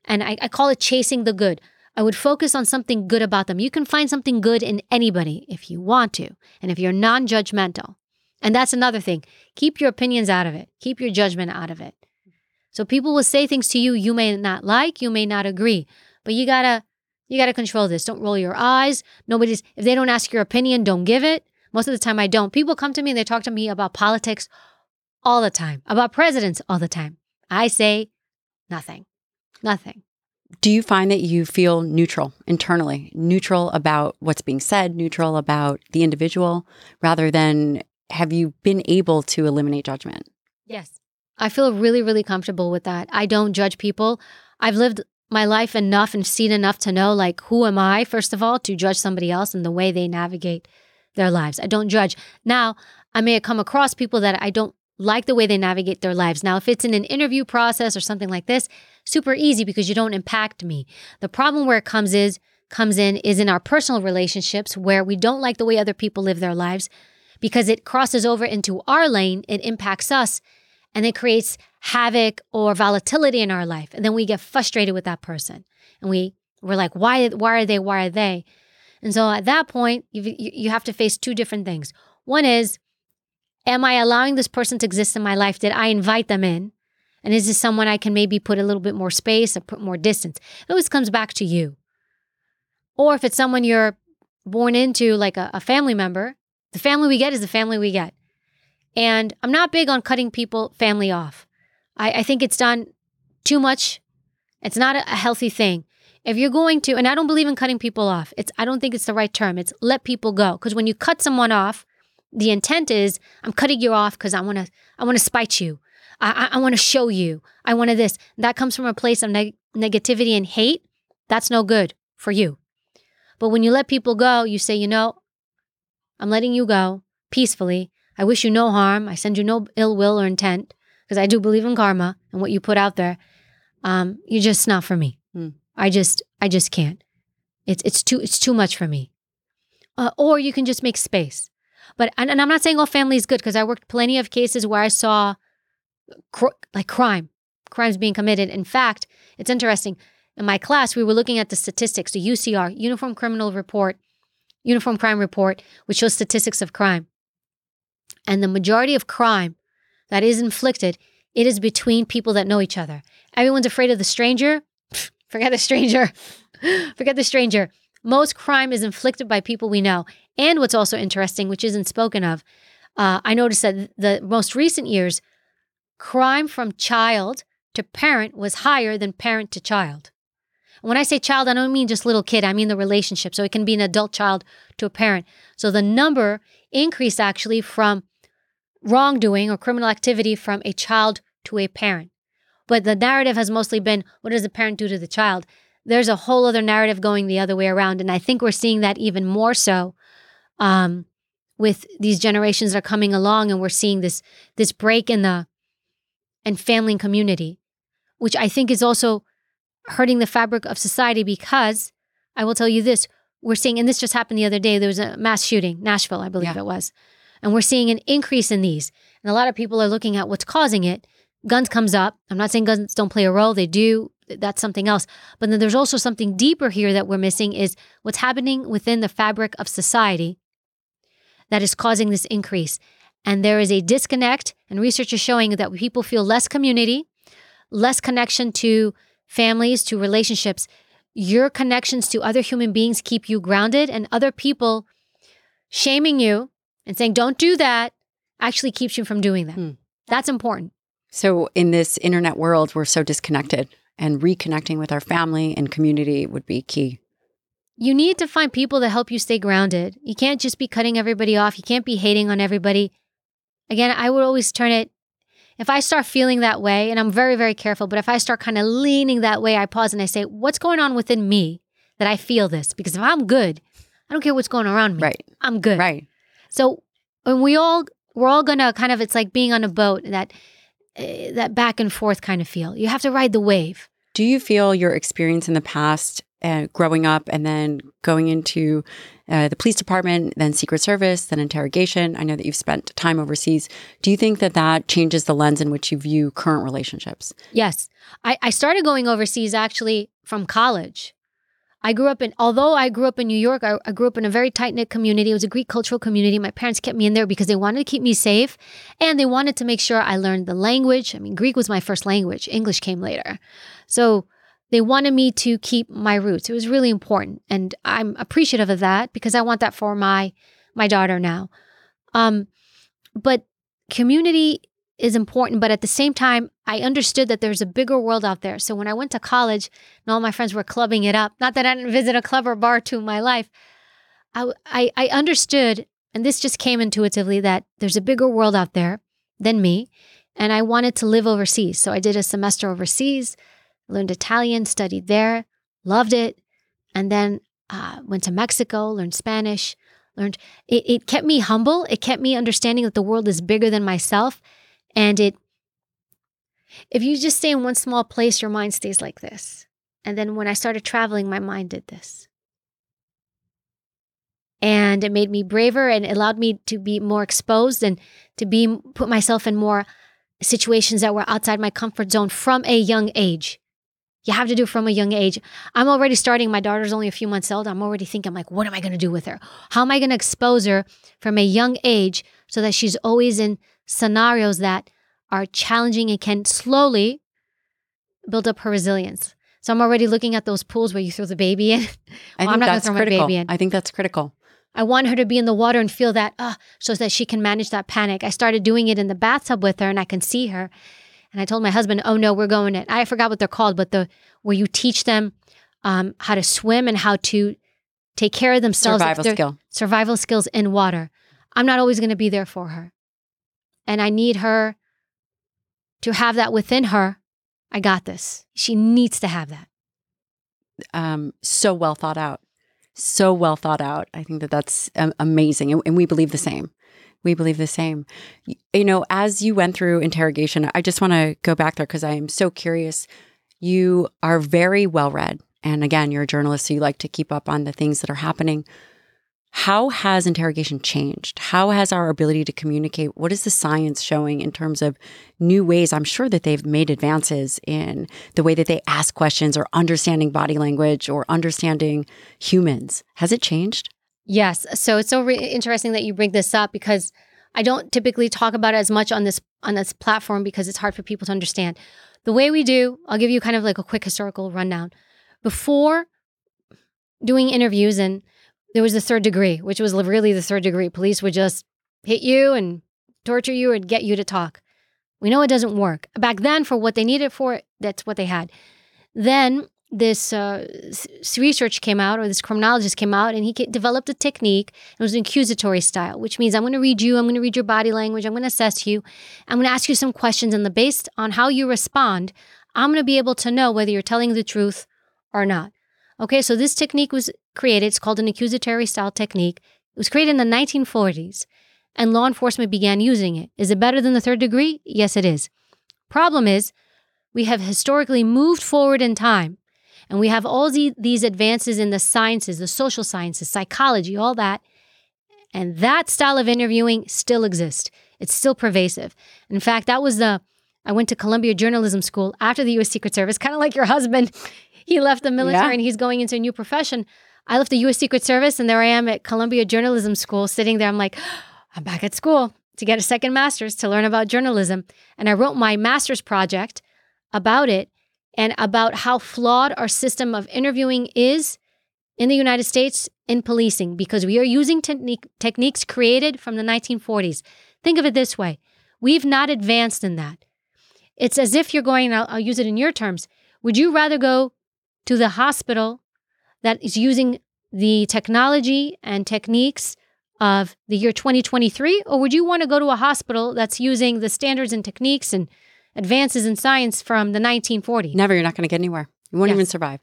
and I, I call it chasing the good. I would focus on something good about them. You can find something good in anybody if you want to, and if you're non judgmental. And that's another thing. Keep your opinions out of it, keep your judgment out of it. So people will say things to you you may not like, you may not agree, but you gotta you gotta control this. Don't roll your eyes. Nobody's if they don't ask your opinion, don't give it. Most of the time I don't. People come to me and they talk to me about politics all the time, about presidents all the time. I say nothing. Nothing do you find that you feel neutral internally, neutral about what's being said, neutral about the individual, rather than have you been able to eliminate judgment? Yes. I feel really, really comfortable with that. I don't judge people. I've lived my life enough and seen enough to know, like, who am I, first of all, to judge somebody else and the way they navigate their lives. I don't judge. Now, I may have come across people that I don't like the way they navigate their lives. Now, if it's in an interview process or something like this, super easy because you don't impact me. The problem where it comes is comes in is in our personal relationships where we don't like the way other people live their lives because it crosses over into our lane, it impacts us and it creates havoc or volatility in our life. And then we get frustrated with that person. And we we're like, why why are they? Why are they? And so at that point, you you have to face two different things. One is Am I allowing this person to exist in my life? Did I invite them in? And is this someone I can maybe put a little bit more space or put more distance? It always comes back to you. Or if it's someone you're born into, like a, a family member, the family we get is the family we get. And I'm not big on cutting people family off. I, I think it's done too much. It's not a, a healthy thing. If you're going to, and I don't believe in cutting people off. It's I don't think it's the right term. It's let people go. Because when you cut someone off, the intent is I'm cutting you off because I want to I want to spite you. I, I, I want to show you. I want to this. That comes from a place of neg- negativity and hate. That's no good for you. But when you let people go, you say, you know, I'm letting you go peacefully. I wish you no harm. I send you no ill will or intent because I do believe in karma and what you put out there. Um, you're just not for me. Mm. I just, I just can't. It's it's too it's too much for me. Uh, or you can just make space. But and, and I'm not saying all family is good because I worked plenty of cases where I saw cr- like crime, crimes being committed. In fact, it's interesting. In my class, we were looking at the statistics, the UCR, Uniform Criminal Report, Uniform Crime Report, which shows statistics of crime. And the majority of crime that is inflicted, it is between people that know each other. Everyone's afraid of the stranger. [laughs] Forget the stranger. [laughs] Forget the stranger. Most crime is inflicted by people we know. And what's also interesting, which isn't spoken of, uh, I noticed that the most recent years, crime from child to parent was higher than parent to child. when I say child, I don't mean just little kid, I mean the relationship. So it can be an adult child to a parent. So the number increased actually from wrongdoing or criminal activity from a child to a parent. But the narrative has mostly been what does the parent do to the child? There's a whole other narrative going the other way around. And I think we're seeing that even more so um, with these generations that are coming along and we're seeing this this break in the and family and community, which I think is also hurting the fabric of society because I will tell you this, we're seeing, and this just happened the other day, there was a mass shooting, Nashville, I believe yeah. it was. And we're seeing an increase in these. And a lot of people are looking at what's causing it. Guns comes up. I'm not saying guns don't play a role, they do. That's something else. But then there's also something deeper here that we're missing is what's happening within the fabric of society that is causing this increase. And there is a disconnect, and research is showing that people feel less community, less connection to families, to relationships. Your connections to other human beings keep you grounded, and other people shaming you and saying, don't do that, actually keeps you from doing that. Hmm. That's important. So, in this internet world, we're so disconnected, and reconnecting with our family and community would be key. You need to find people that help you stay grounded. You can't just be cutting everybody off. You can't be hating on everybody. Again, I would always turn it if I start feeling that way, and I'm very, very careful, but if I start kind of leaning that way, I pause and I say, what's going on within me that I feel this? Because if I'm good, I don't care what's going around me. Right. I'm good. Right. So when we all, we're all gonna kind of, it's like being on a boat, that uh, that back and forth kind of feel. You have to ride the wave. Do you feel your experience in the past uh, growing up and then going into uh, the police department, then Secret Service, then interrogation. I know that you've spent time overseas. Do you think that that changes the lens in which you view current relationships? Yes. I, I started going overseas actually from college. I grew up in, although I grew up in New York, I, I grew up in a very tight knit community. It was a Greek cultural community. My parents kept me in there because they wanted to keep me safe and they wanted to make sure I learned the language. I mean, Greek was my first language, English came later. So they wanted me to keep my roots. It was really important. And I'm appreciative of that because I want that for my my daughter now. Um, but community is important, but at the same time, I understood that there's a bigger world out there. So when I went to college and all my friends were clubbing it up, not that I didn't visit a club or bar to my life, I, I, I understood, and this just came intuitively, that there's a bigger world out there than me. And I wanted to live overseas. So I did a semester overseas learned Italian, studied there, loved it, and then uh, went to Mexico, learned Spanish, learned. It, it kept me humble. It kept me understanding that the world is bigger than myself, and it. If you just stay in one small place, your mind stays like this. And then when I started traveling, my mind did this. And it made me braver and allowed me to be more exposed and to be put myself in more situations that were outside my comfort zone from a young age. You have to do from a young age. I'm already starting. My daughter's only a few months old. I'm already thinking, like, what am I going to do with her? How am I going to expose her from a young age so that she's always in scenarios that are challenging and can slowly build up her resilience? So I'm already looking at those pools where you throw the baby in. [laughs] well, I think I'm not that's throw critical. my baby in. I think that's critical. I want her to be in the water and feel that, uh, so that she can manage that panic. I started doing it in the bathtub with her and I can see her. And I told my husband, "Oh no, we're going it." I forgot what they're called, but the where you teach them um, how to swim and how to take care of themselves. Survival skill. Survival skills in water. I'm not always going to be there for her, and I need her to have that within her. I got this. She needs to have that. Um, so well thought out. So well thought out. I think that that's um, amazing, and, and we believe the same we believe the same. You know, as you went through interrogation, I just want to go back there because I am so curious. You are very well read. And again, you're a journalist, so you like to keep up on the things that are happening. How has interrogation changed? How has our ability to communicate? What is the science showing in terms of new ways? I'm sure that they've made advances in the way that they ask questions or understanding body language or understanding humans. Has it changed? Yes. So it's so re- interesting that you bring this up because I don't typically talk about it as much on this on this platform because it's hard for people to understand. The way we do, I'll give you kind of like a quick historical rundown. Before doing interviews and there was the third degree, which was really the third degree. Police would just hit you and torture you and get you to talk. We know it doesn't work. Back then, for what they needed for, that's what they had. Then this uh, research came out, or this criminologist came out, and he developed a technique. It was an accusatory style, which means I'm going to read you, I'm going to read your body language, I'm going to assess you, I'm going to ask you some questions, and the based on how you respond, I'm going to be able to know whether you're telling the truth or not. Okay, so this technique was created. It's called an accusatory style technique. It was created in the 1940s, and law enforcement began using it. Is it better than the third degree? Yes, it is. Problem is, we have historically moved forward in time, and we have all the, these advances in the sciences, the social sciences, psychology, all that. And that style of interviewing still exists. It's still pervasive. In fact, that was the I went to Columbia Journalism School after the US Secret Service, kind of like your husband he left the military yeah. and he's going into a new profession. I left the U.S. Secret Service and there I am at Columbia Journalism School sitting there. I'm like, [gasps] I'm back at school to get a second master's to learn about journalism. And I wrote my master's project about it and about how flawed our system of interviewing is in the United States in policing because we are using technique, techniques created from the 1940s. Think of it this way we've not advanced in that. It's as if you're going, I'll, I'll use it in your terms. Would you rather go to the hospital that is using the technology and techniques of the year 2023? Or would you want to go to a hospital that's using the standards and techniques and advances in science from the 1940s? Never. You're not going to get anywhere. You won't yes. even survive.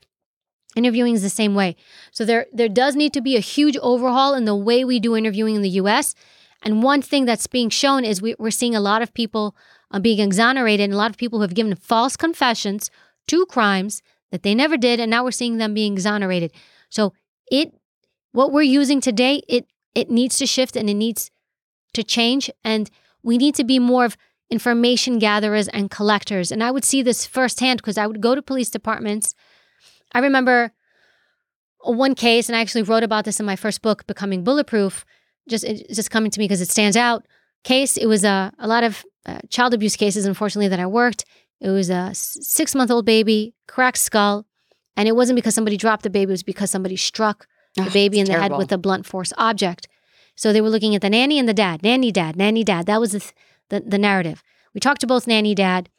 Interviewing is the same way. So there, there does need to be a huge overhaul in the way we do interviewing in the US. And one thing that's being shown is we, are seeing a lot of people uh, being exonerated and a lot of people who have given false confessions to crimes that they never did, and now we're seeing them being exonerated. So it what we're using today, it it needs to shift and it needs to change. And we need to be more of information gatherers and collectors. And I would see this firsthand because I would go to police departments. I remember one case, and I actually wrote about this in my first book, Becoming Bulletproof. Just just coming to me because it stands out. Case. It was a a lot of uh, child abuse cases, unfortunately, that I worked. It was a six month old baby, cracked skull. And it wasn't because somebody dropped the baby, it was because somebody struck the oh, baby in the terrible. head with a blunt force object. So they were looking at the nanny and the dad, nanny, dad, nanny, dad. That was the, the, the narrative. We talked to both nanny, dad.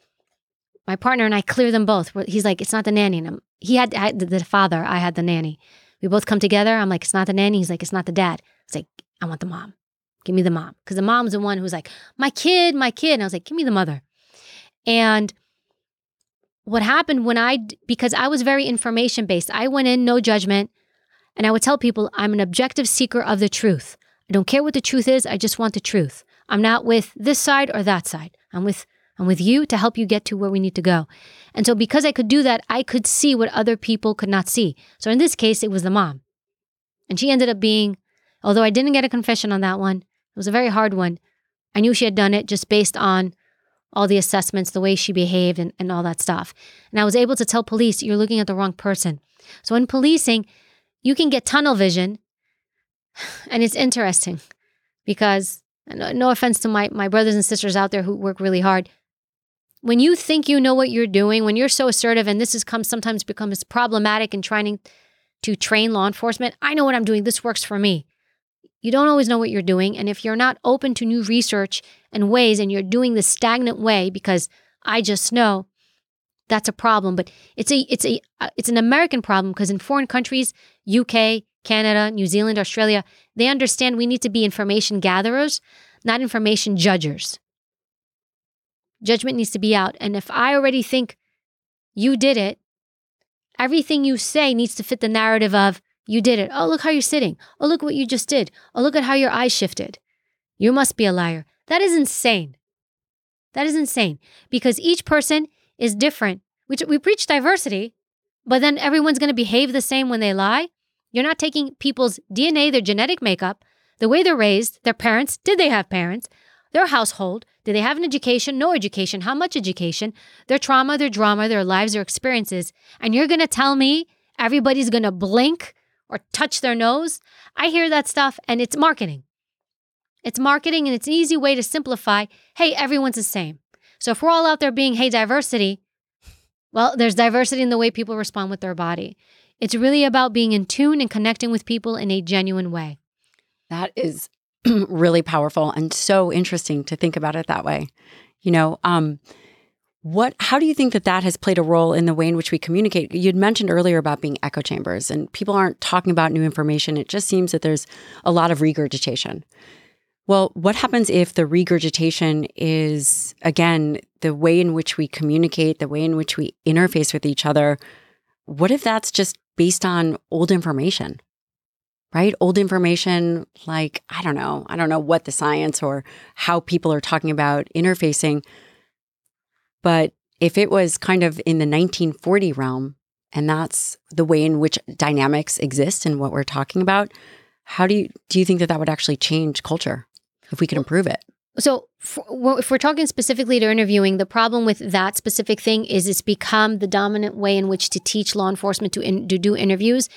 My partner and I clear them both. He's like, it's not the nanny. And I'm, he had, had the father, I had the nanny. We both come together. I'm like, it's not the nanny. He's like, it's not the dad. It's like, I want the mom. Give me the mom. Because the mom's the one who's like, my kid, my kid. And I was like, give me the mother. And what happened when I, because I was very information based, I went in, no judgment. And I would tell people, I'm an objective seeker of the truth. I don't care what the truth is. I just want the truth. I'm not with this side or that side. I'm with I'm with you to help you get to where we need to go. And so because I could do that, I could see what other people could not see. So in this case, it was the mom. And she ended up being, although I didn't get a confession on that one, it was a very hard one. I knew she had done it just based on all the assessments, the way she behaved, and, and all that stuff. And I was able to tell police, you're looking at the wrong person. So in policing, you can get tunnel vision. [sighs] And it's interesting because, no offense to my, my brothers and sisters out there who work really hard, when you think you know what you're doing, when you're so assertive, and this has come sometimes becomes problematic in trying to train law enforcement, I know what I'm doing. This works for me. You don't always know what you're doing. And if you're not open to new research and ways and you're doing the stagnant way because I just know, that's a problem. But it's a it's a uh, it's an American problem because in foreign countries, UK, Canada, New Zealand, Australia, they understand we need to be information gatherers, not information judgers. Judgment needs to be out. And if I already think you did it, everything you say needs to fit the narrative of you did it. Oh, look how you're sitting. Oh, look what you just did. Oh, look at how your eyes shifted. You must be a liar. That is insane. That is insane because each person is different. We, we preach diversity, but then everyone's going to behave the same when they lie. You're not taking people's DNA, their genetic makeup, the way they're raised, their parents, did they have parents, their household, did they have an education, no education, how much education, their trauma, their drama, their lives, their experiences, and you're going to tell me everybody's going to blink or touch their nose? I hear that stuff and it's marketing. It's marketing and it's an easy way to simplify hey, everyone's the same. So if we're all out there being, hey, diversity, well, there's diversity in the way people respond with their body. It's really about being in tune and connecting with people in a genuine way. That is [clears throat] really powerful and so interesting to think about it that way. You know, um, what how do you think that that has played a role in the way in which we communicate? You'd mentioned earlier about being echo chambers and people aren't talking about new information. It just seems that there's a lot of regurgitation. Well, what happens if the regurgitation is, again, the way in which we communicate, the way in which we interface with each other? What if that's just based on old information? Right? Old information, like, I don't know, I don't know what the science or how people are talking about interfacing. But if it was kind of in the 1940 realm, and that's the way in which dynamics exist and what we're talking about, how do you do you think that that would actually change culture? If we could improve it. So, if we're talking specifically to interviewing, the problem with that specific thing is it's become the dominant way in which to teach law enforcement to, in, to do interviews.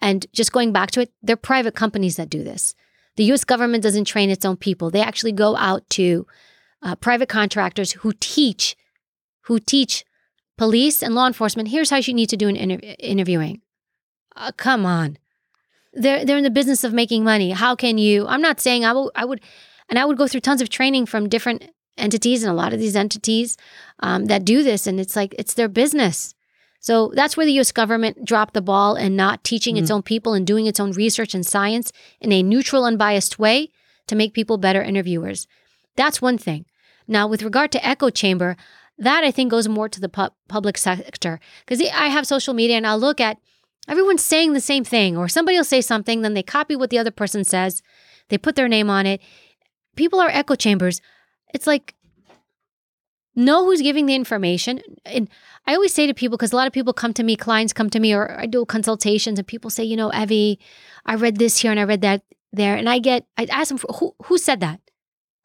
And just going back to it, they're private companies that do this. The US government doesn't train its own people. They actually go out to uh, private contractors who teach who teach police and law enforcement here's how you need to do an inter- interviewing. Uh, come on they're they're in the business of making money. How can you? I'm not saying I will. I would, and I would go through tons of training from different entities, and a lot of these entities um, that do this, and it's like it's their business. So that's where the U.S. government dropped the ball and not teaching mm-hmm. its own people and doing its own research and science in a neutral, unbiased way to make people better interviewers. That's one thing. Now, with regard to echo chamber, that I think goes more to the pu- public sector because I have social media and I'll look at Everyone's saying the same thing, or somebody will say something, then they copy what the other person says, they put their name on it. People are echo chambers. It's like, know who's giving the information. And I always say to people, because a lot of people come to me, clients come to me, or I do consultations, and people say, you know, Evy, I read this here and I read that there. And I get, I ask them, who, who said that?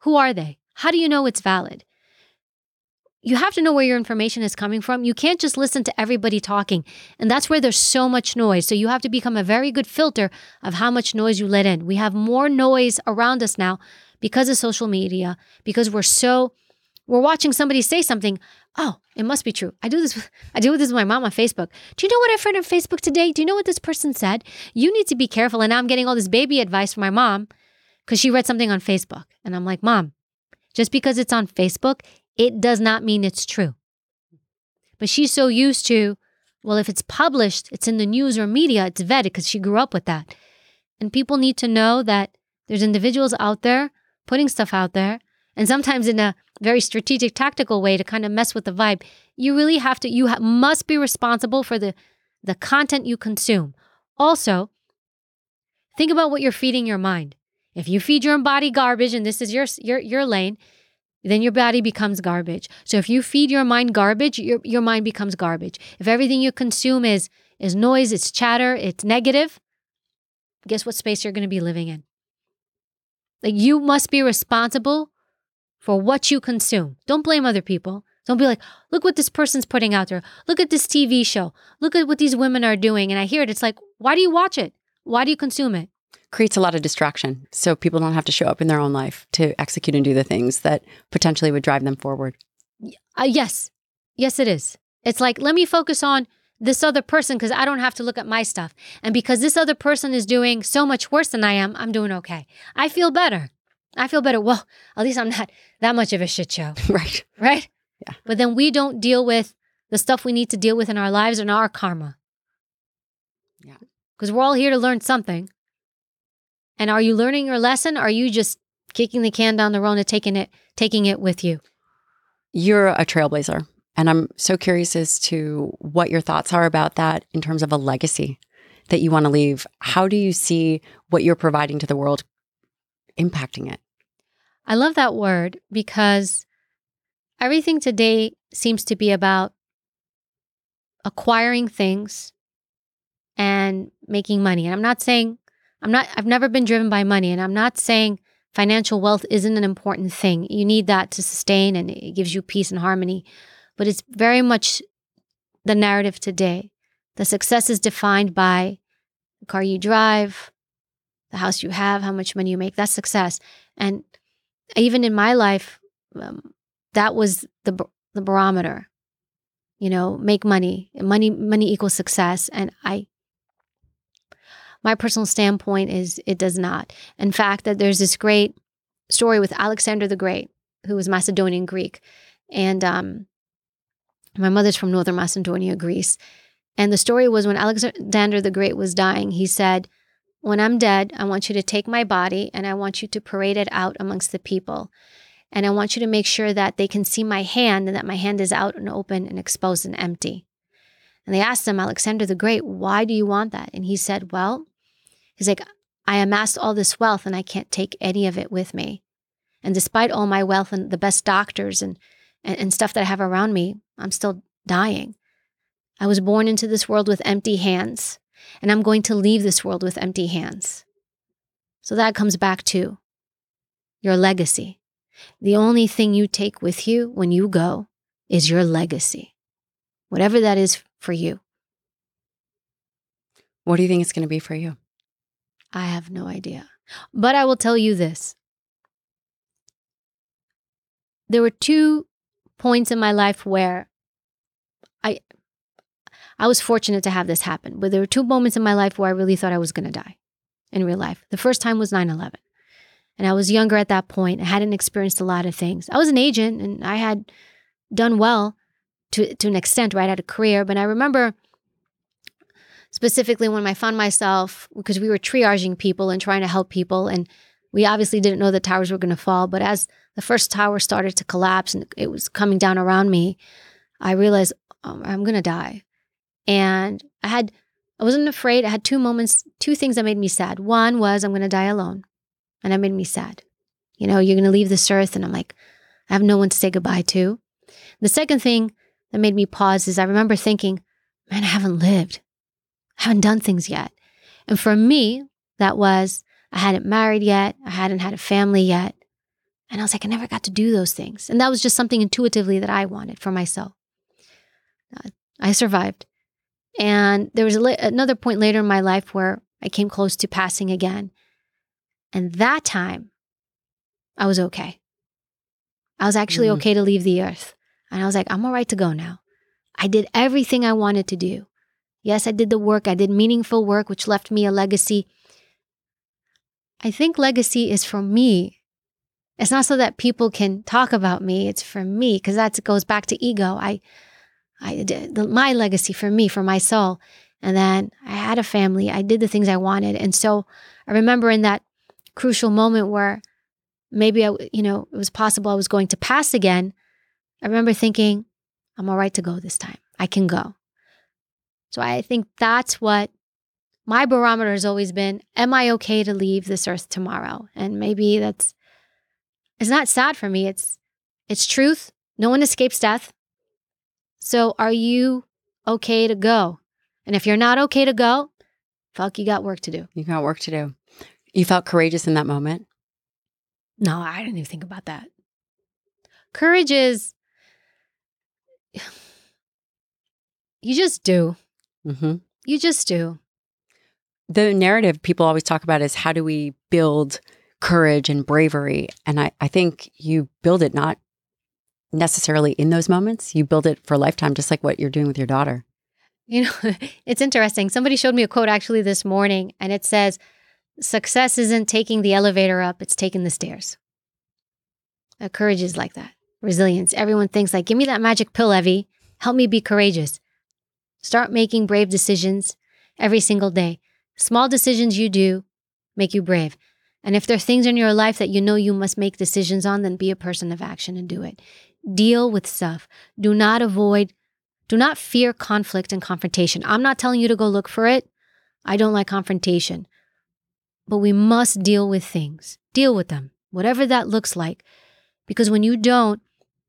Who are they? How do you know it's valid? You have to know where your information is coming from. You can't just listen to everybody talking. And that's where there's so much noise. So you have to become a very good filter of how much noise you let in. We have more noise around us now because of social media, because we're so we're watching somebody say something. Oh, it must be true. I do this. I do this with my mom on Facebook. Do you know what I've heard on Facebook today? Do you know what this person said? You need to be careful. And now I'm getting all this baby advice from my mom because she read something on Facebook. And I'm like, Mom, just because it's on Facebook, it does not mean it's true. But she's so used to, well, if it's published, it's in the news or media, it's vetted because she grew up with that. And people need to know that there's individuals out there putting stuff out there, and sometimes in a very strategic, tactical way to kind of mess with the vibe. You really have to, you ha- must be responsible for the, the content you consume. Also, think about what you're feeding your mind. If you feed your body garbage, and this is your your your lane, then your body becomes garbage. So if you feed your mind garbage, your, your mind becomes garbage. If everything you consume is is noise, it's chatter, it's negative, guess what space you're going to be living in? Like you must be responsible for what you consume. Don't blame other people. Don't be like, look what this person's putting out there. Look at this TV show. Look at what these women are doing. And I hear it. It's like, why do you watch it? Why do you consume it? Creates a lot of distraction. So people don't have to show up in their own life to execute and do the things that potentially would drive them forward. Uh, yes. Yes, it is. It's like, let me focus on this other person because I don't have to look at my stuff. And because this other person is doing so much worse than I am, I'm doing okay. I feel better. I feel better. Well, at least I'm not that much of a shit show. [laughs] right. Right? Yeah. But then we don't deal with the stuff we need to deal with in our lives and our karma. Yeah. Because we're all here to learn something. And are you learning your lesson? Or are you just kicking the can down the road and taking it taking it with you? You're a trailblazer. And I'm so curious as to what your thoughts are about that in terms of a legacy that you want to leave. How do you see what you're providing to the world impacting it? I love that word because everything today seems to be about acquiring things and making money. And I'm not saying, I'm not, I've never been driven by money. And I'm not saying financial wealth isn't an important thing. You need that to sustain and it gives you peace and harmony. But it's very much the narrative today. The success is defined by the car you drive, the house you have, how much money you make. That's success. And even in my life, um, that was the the barometer. You know, make money. Money money equals success. And I my personal standpoint is it does not. In fact, that there's this great story with Alexander the Great, who was Macedonian Greek. And um, my mother's from northern Macedonia, Greece. And the story was when Alexander the Great was dying, he said, When I'm dead, I want you to take my body and I want you to parade it out amongst the people. And I want you to make sure that they can see my hand and that my hand is out and open and exposed and empty. And they asked him, Alexander the Great, why do you want that? And he said, Well, he's like, I amassed all this wealth and I can't take any of it with me. And despite all my wealth and the best doctors and, and, and stuff that I have around me, I'm still dying. I was born into this world with empty hands, and I'm going to leave this world with empty hands. So that comes back to your legacy. The only thing you take with you when you go is your legacy, whatever that is for you. What do you think it's going to be for you? I have no idea. But I will tell you this. There were two points in my life where I I was fortunate to have this happen, but there were two moments in my life where I really thought I was going to die in real life. The first time was 9/11. And I was younger at that point. I hadn't experienced a lot of things. I was an agent and I had done well to to an extent, right? I had a career, but I remember specifically when I found myself because we were triaging people and trying to help people and we obviously didn't know the towers were going to fall, but as the first tower started to collapse and it was coming down around me, I realized oh, I'm going to die. And I had, I wasn't afraid. I had two moments, two things that made me sad. One was I'm going to die alone. And that made me sad. You know, you're going to leave this earth. And I'm like, I have no one to say goodbye to. The second thing that made me pause is I remember thinking, man, I haven't lived. I haven't done things yet. And for me, that was I hadn't married yet. I hadn't had a family yet. And I was like, I never got to do those things. And that was just something intuitively that I wanted for myself. Uh, I survived. And there was la- another point later in my life where I came close to passing again. And that time, I was okay. I was actually mm. okay to leave the earth. And I was like, I'm all right to go now. I did everything I wanted to do. Yes, I did the work. I did meaningful work, which left me a legacy. I think legacy is for me. It's not so that people can talk about me. It's for me because that goes back to ego. I I did the, my legacy for me, for my soul. And then I had a family. I did the things I wanted. And so I remember in that crucial moment where maybe I, you know, it was possible I was going to pass again. I remember thinking, I'm all right to go this time. I can go. So I think that's what my barometer has always been. Am I okay to leave this earth tomorrow? And maybe that's, it's not sad for me. It's, it's truth. No one escapes death. So are you okay to go? And if you're not okay to go, fuck, you got work to do. You got work to do. You felt courageous in that moment? No, I didn't even think about that. Courage is, [sighs] you just do. Mm-hmm. You just do. The narrative people always talk about is how do we build courage and bravery? And I, I think you build it not necessarily in those moments. You build it for a lifetime, just like what you're doing with your daughter. You know, [laughs] it's interesting. Somebody showed me a quote actually this morning, and it says, Success isn't taking the elevator up, it's taking the stairs. Uh, courage is like that. Resilience. Everyone thinks, like, give me that magic pill, Evy. Help me be courageous. Start making brave decisions every single day. Small decisions you do make you brave. And if there are things in your life that you know you must make decisions on, then be a person of action and do it. Deal with stuff. Do not avoid, do not fear conflict and confrontation. I'm not telling you to go look for it. I don't like confrontation. But we must deal with things. Deal with them, whatever that looks like. Because when you don't,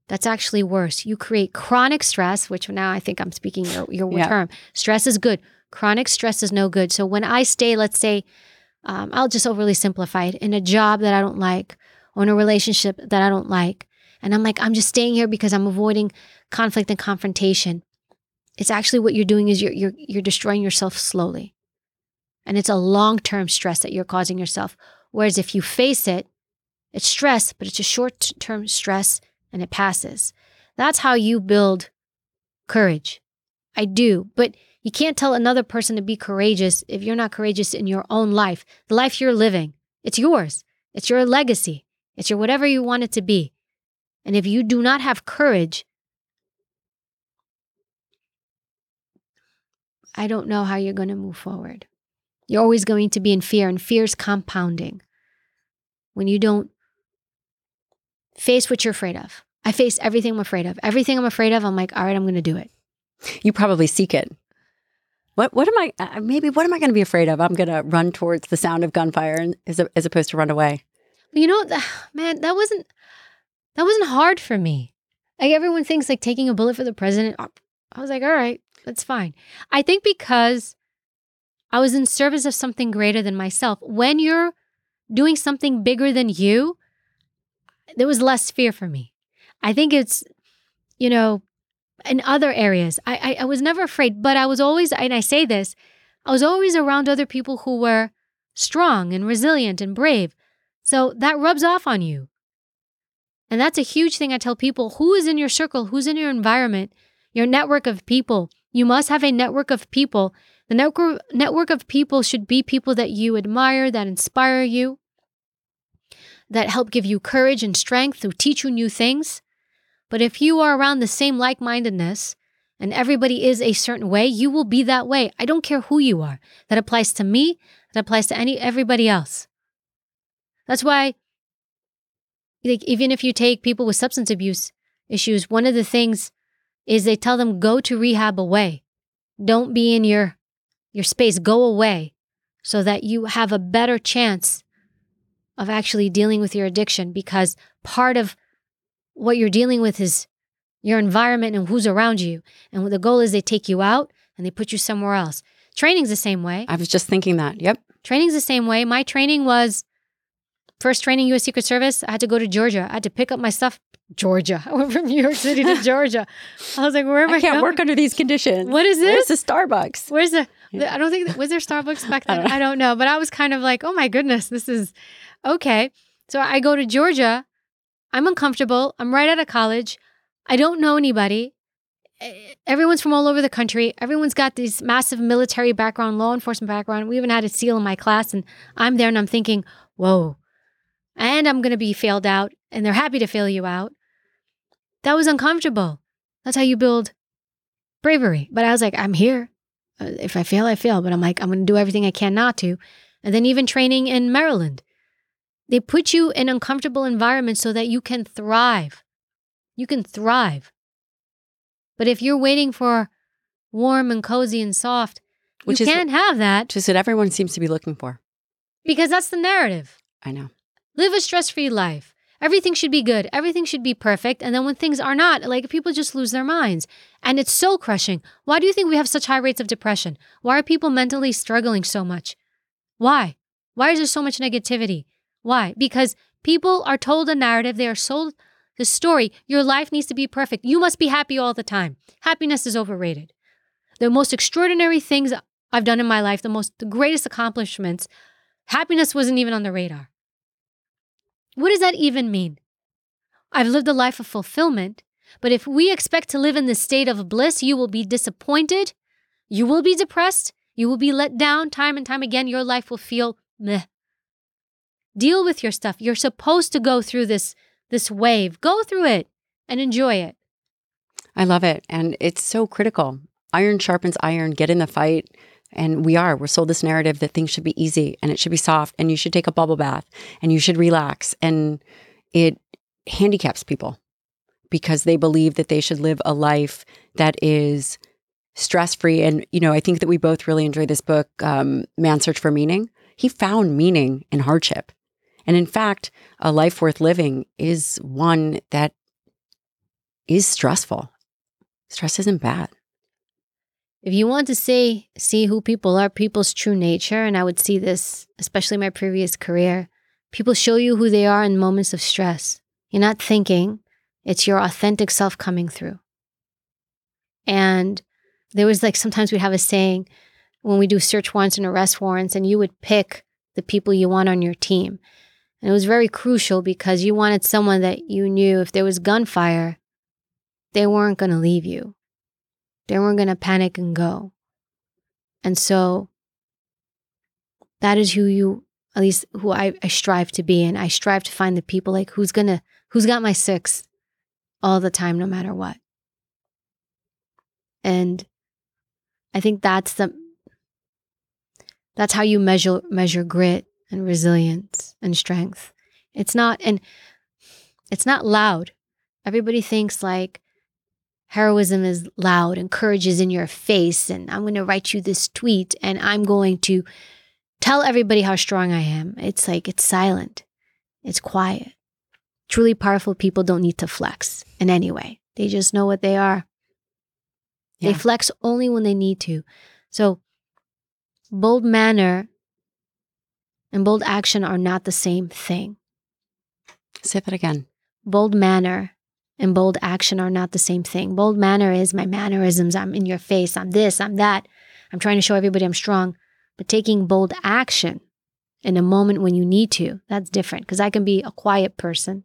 that's actually worse. You create chronic stress, which now I think I'm speaking your, your yeah. term. Stress is good. Chronic stress is no good. So when I stay, let's say, um, I'll just overly simplify it in a job that I don't like or in a relationship that I don't like. And I'm like, I'm just staying here because I'm avoiding conflict and confrontation. It's actually what you're doing is you're, you're, you're destroying yourself slowly. And it's a long term stress that you're causing yourself. Whereas if you face it, it's stress, but it's a short term stress and it passes. That's how you build courage. I do. But you can't tell another person to be courageous if you're not courageous in your own life. The life you're living, it's yours. It's your legacy. It's your whatever you want it to be. And if you do not have courage, I don't know how you're going to move forward. You're always going to be in fear, and fear is compounding. When you don't face what you're afraid of. I face everything I'm afraid of. Everything I'm afraid of, I'm like, all right, I'm going to do it. You probably seek it. What what am I? Uh, maybe what am I going to be afraid of? I'm going to run towards the sound of gunfire as as opposed to run away. You know, man, that wasn't that wasn't hard for me. Like everyone thinks like taking a bullet for the president. I was like, all right, that's fine. I think because I was in service of something greater than myself. When you're doing something bigger than you, there was less fear for me. I think it's, you know, in other areas, I, I, I was never afraid, but I was always, and I say this, I was always around other people who were strong and resilient and brave. So that rubs off on you. And that's a huge thing I tell people who is in your circle, who's in your environment, your network of people. You must have a network of people. The network, network of people should be people that you admire, that inspire you, that help give you courage and strength, who teach you new things. But if you are around the same like mindedness and everybody is a certain way, you will be that way. I don't care who you are. That applies to me, that applies to any everybody else. That's why like even if you take people with substance abuse issues, one of the things is they tell them go to rehab away. Don't be in your your space, go away so that you have a better chance of actually dealing with your addiction because part of what you're dealing with is your environment and who's around you. And the goal is they take you out and they put you somewhere else. Training's the same way. I was just thinking that. Yep. Training's the same way. My training was first training US Secret Service. I had to go to Georgia. I had to pick up my stuff. Georgia. [laughs] I went from New York City to [laughs] Georgia. I was like, where am I? I can't going? work under these conditions. What is this? Where's the Starbucks? Where's the, the I don't think was there Starbucks back [laughs] then. I don't, I don't know, but I was kind of like, oh my goodness, this is okay. So I go to Georgia. I'm uncomfortable. I'm right out of college. I don't know anybody. Everyone's from all over the country. Everyone's got this massive military background, law enforcement background. We even had a SEAL in my class, and I'm there and I'm thinking, whoa, and I'm going to be failed out, and they're happy to fail you out. That was uncomfortable. That's how you build bravery. But I was like, I'm here. Uh, if I fail, I fail. But I'm like, I'm going to do everything I can not to. And then even training in Maryland, they put you in uncomfortable environments so that you can thrive. You can thrive. But if you're waiting for warm and cozy and soft, Which you can't have that. Just what everyone seems to be looking for. Because that's the narrative. I know. Live a stress free life. Everything should be good. Everything should be perfect. And then when things are not, like people just lose their minds. And it's so crushing. Why do you think we have such high rates of depression? Why are people mentally struggling so much? Why? Why is there so much negativity? Why? Because people are told a narrative, they are sold the story. Your life needs to be perfect. You must be happy all the time. Happiness is overrated. The most extraordinary things I've done in my life, the most the greatest accomplishments, happiness wasn't even on the radar. What does that even mean? I've lived a life of fulfillment, but if we expect to live in this state of bliss, you will be disappointed, you will be depressed, you will be let down time and time again. Your life will feel meh. Deal with your stuff. You're supposed to go through this this wave. Go through it and enjoy it. I love it and it's so critical. Iron sharpens iron. Get in the fight. And we are. We're sold this narrative that things should be easy and it should be soft and you should take a bubble bath and you should relax. And it handicaps people because they believe that they should live a life that is stress free. And, you know, I think that we both really enjoy this book, um, Man's Search for Meaning. He found meaning in hardship. And in fact, a life worth living is one that is stressful. Stress isn't bad. if you want to say see who people are, people's true nature, and I would see this, especially my previous career, people show you who they are in moments of stress. You're not thinking, it's your authentic self coming through. And there was like sometimes we'd have a saying when we do search warrants and arrest warrants, and you would pick the people you want on your team. And it was very crucial because you wanted someone that you knew if there was gunfire, they weren't going to leave you. They weren't going to panic and go. And so that is who you, at least who I, I strive to be. And I strive to find the people like who's going to, who's got my six all the time, no matter what. And I think that's the, that's how you measure measure grit and resilience and strength. It's not and it's not loud. Everybody thinks like heroism is loud and courage is in your face and I'm going to write you this tweet and I'm going to tell everybody how strong I am. It's like it's silent. It's quiet. Truly powerful people don't need to flex in any way. They just know what they are. Yeah. They flex only when they need to. So bold manner and bold action are not the same thing. Say that again. Bold manner and bold action are not the same thing. Bold manner is my mannerisms. I'm in your face. I'm this, I'm that. I'm trying to show everybody I'm strong. But taking bold action in a moment when you need to, that's different because I can be a quiet person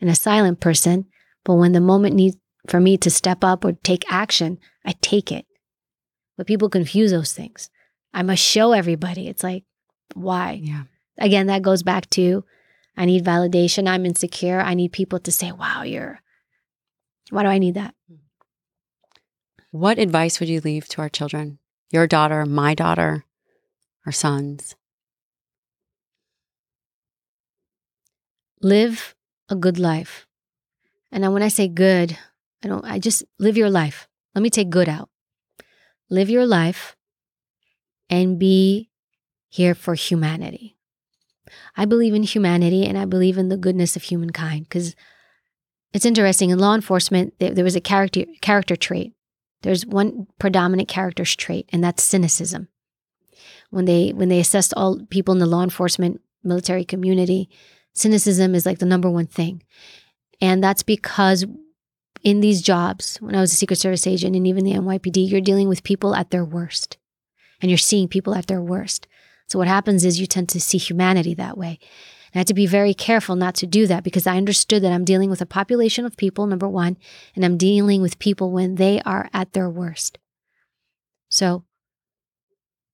and a silent person. But when the moment needs for me to step up or take action, I take it. But people confuse those things. I must show everybody. It's like, why? Yeah. Again, that goes back to I need validation. I'm insecure. I need people to say, wow, you're, why do I need that? What advice would you leave to our children? Your daughter, my daughter, our sons? Live a good life. And when I say good, I don't, I just live your life. Let me take good out. Live your life and be here for humanity. I believe in humanity and I believe in the goodness of humankind because it's interesting in law enforcement there, there was a character character trait. There's one predominant character trait and that's cynicism. When they when they assessed all people in the law enforcement military community, cynicism is like the number one thing. And that's because in these jobs, when I was a Secret Service agent and even the NYPD, you're dealing with people at their worst and you're seeing people at their worst. So what happens is you tend to see humanity that way. And I had to be very careful not to do that because I understood that I'm dealing with a population of people, number one, and I'm dealing with people when they are at their worst. So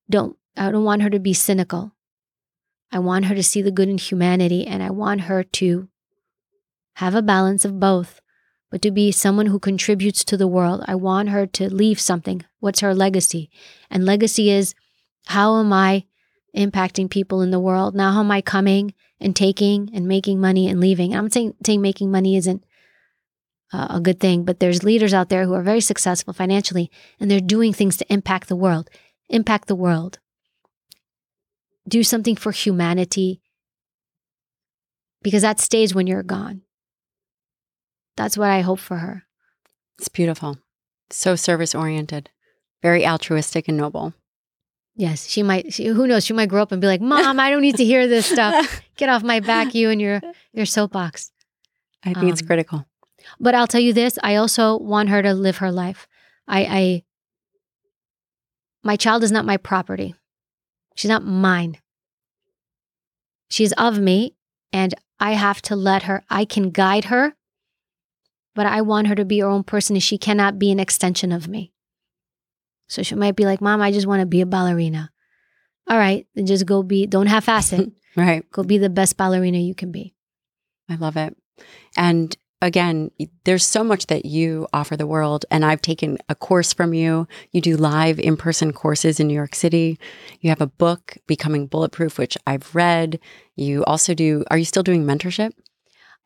don't, I don't want her to be cynical. I want her to see the good in humanity and I want her to have a balance of both, but to be someone who contributes to the world. I want her to leave something. What's her legacy? And legacy is how am I impacting people in the world? Now, how am I coming and taking and making money and leaving? I'm saying, saying making money isn't uh, a good thing, but there's leaders out there who are very successful financially and they're doing things to impact the world. Impact the world. Do something for humanity because that stays when you're gone. That's what I hope for her. It's beautiful. So service oriented, very altruistic and noble. Yes, she might. She, who knows? She might grow up and be like, "Mom, I don't need to hear this stuff. [laughs] Get off my back, you and your your soapbox." I think um, it's critical. But I'll tell you this: I also want her to live her life. I, I, my child is not my property. She's not mine. She's of me, and I have to let her. I can guide her, but I want her to be her own person and she cannot be an extension of me. So she might be like, Mom, I just want to be a ballerina. All right, then just go be, don't half ass it. [laughs] right. Go be the best ballerina you can be. I love it. And again, there's so much that you offer the world. And I've taken a course from you. You do live in person courses in New York City. You have a book, Becoming Bulletproof, which I've read. You also do, are you still doing mentorship?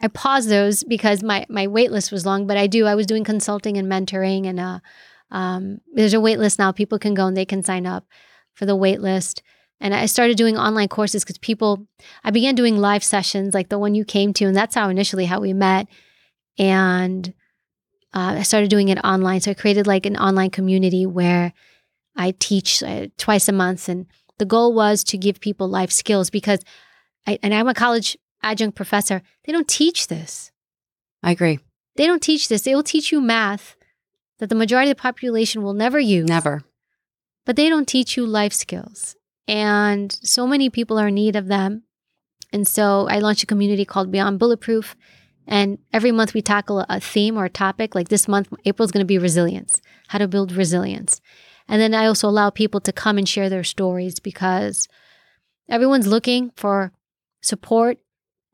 I paused those because my my wait list was long, but I do. I was doing consulting and mentoring, and uh, um, there's a wait list now. People can go and they can sign up for the wait list. And I started doing online courses because people. I began doing live sessions like the one you came to, and that's how initially how we met. And uh, I started doing it online, so I created like an online community where I teach uh, twice a month, and the goal was to give people life skills because, I, and I'm a college adjunct professor. They don't teach this. I agree. They don't teach this. They will teach you math that the majority of the population will never use. Never. But they don't teach you life skills. And so many people are in need of them. And so I launched a community called Beyond Bulletproof. And every month we tackle a theme or a topic. Like this month, April is going to be resilience, how to build resilience. And then I also allow people to come and share their stories because everyone's looking for support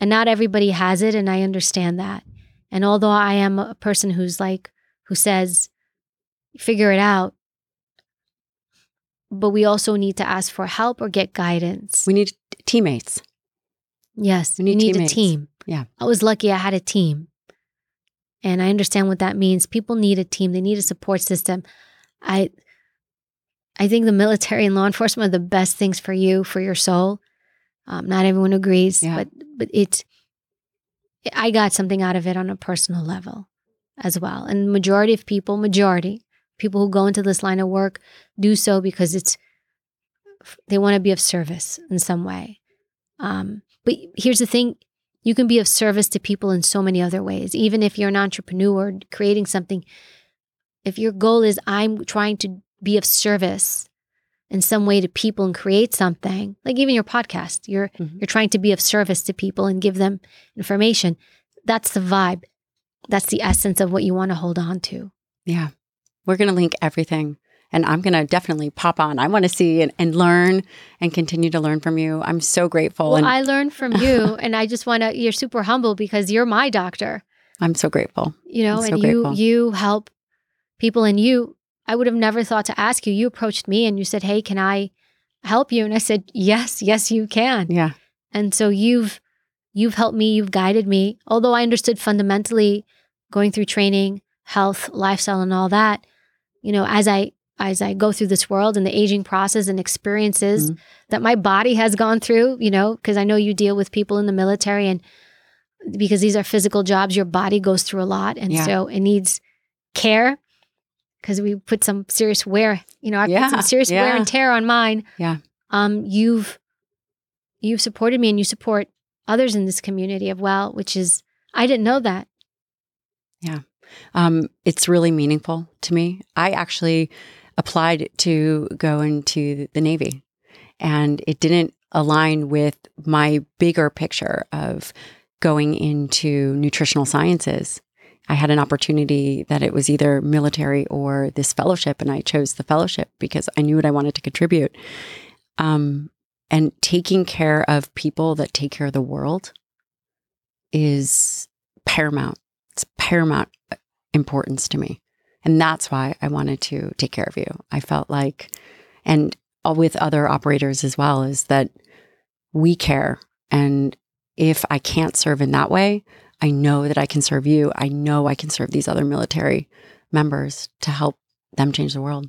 and not everybody has it. And I understand that. And although I am a person who's like, who says, figure it out, but we also need to ask for help or get guidance. We need teammates. Yes, We need need a team. Yeah. I was lucky I had a team. And I understand what that means. People need a team. They need a support system. I I think the military and law enforcement are the best things for you, for your soul. Um, not everyone agrees, Yeah. but but it's I got something out of it on a personal level as well. And majority of people, majority people who go into this line of work do so because it's they want to be of service in some way. Um, but here's the thing you can be of service to people in so many other ways. Even if you're an entrepreneur creating something, if your goal is, I'm trying to be of service in some way to people and create something, like even your podcast, you're, Mhm. you're trying to be of service to people and give them information. That's the vibe. That's the essence of what you want to hold on to. Yeah. We're going to link everything. And I'm going to definitely pop on. I want to see and, and learn and continue to learn from you. I'm so grateful. Well, and I learned from you, [laughs] and I just want to. You're super humble because you're my doctor. I'm so grateful. you know so and you you help people and you i would have never thought to ask you you approached me and you said hey can i help you and i said yes yes you can Yeah. and so you've you've helped me you've guided me although i understood fundamentally going through training health lifestyle and all that you know as i as i go through this world and the aging process and experiences Mhm. that my body has gone through you know because i know you deal with people in the military and because these are physical jobs your body goes through a lot and Yeah. so it needs care because we put some serious wear you know i Yeah, put some serious wear and tear on mine Yeah. um you've you've supported me and you support others in this community of well which is i didn't know that Um, it's really meaningful to me. I actually applied to go into the Navy, and it didn't align with my bigger picture of going into nutritional sciences. I had an opportunity that it was either military or this fellowship, and I chose the fellowship because I knew what I wanted to contribute. Um, and taking care of people that take care of the world is paramount. It's paramount importance to me. And that's why I wanted to take care of you. I felt like, and all with other operators as well, is that we care. And if I can't serve in that way, I know that I can serve you. I know I can serve these other military members to help them change the world.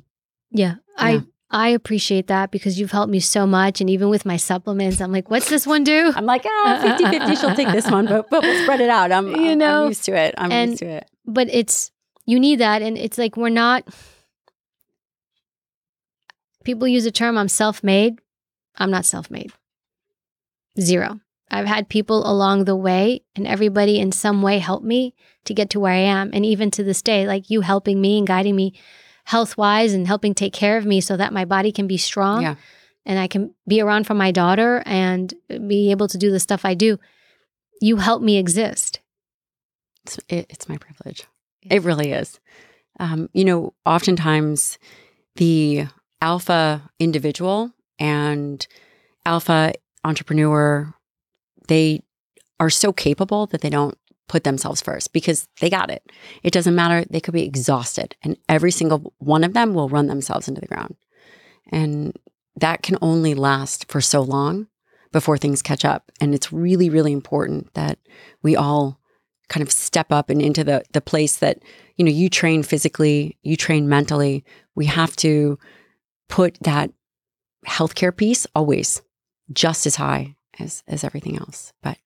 yeah, Yeah. i i appreciate that because you've helped me so much and even with my supplements i'm like what's this one do I'm like, ah, 50 50, she'll take this one, but, but we'll spread it out. I'm, [laughs] You know, I'm used to it. I'm and- used to it. But it's you need that and it's like we're not people use the term i'm self-made. I'm not self-made. Zero. I've had people along the way and everybody in some way helped me to get to where i am and even to this day like you helping me and guiding me health-wise and helping take care of me so that my body can be strong Yeah. and i can be around for my daughter and be able to do the stuff i do you help me exist It's, it, it's my privilege. It really is. Um, you know, oftentimes the alpha individual and alpha entrepreneur, they are so capable that they don't put themselves first because they got it. It doesn't matter. They could be exhausted, and every single one of them will run themselves into the ground. And that can only last for so long before things catch up. And it's really, really important that we all kind of step up and into the the place that you know you train physically you train mentally we have to put that healthcare piece always just as high as as everything else but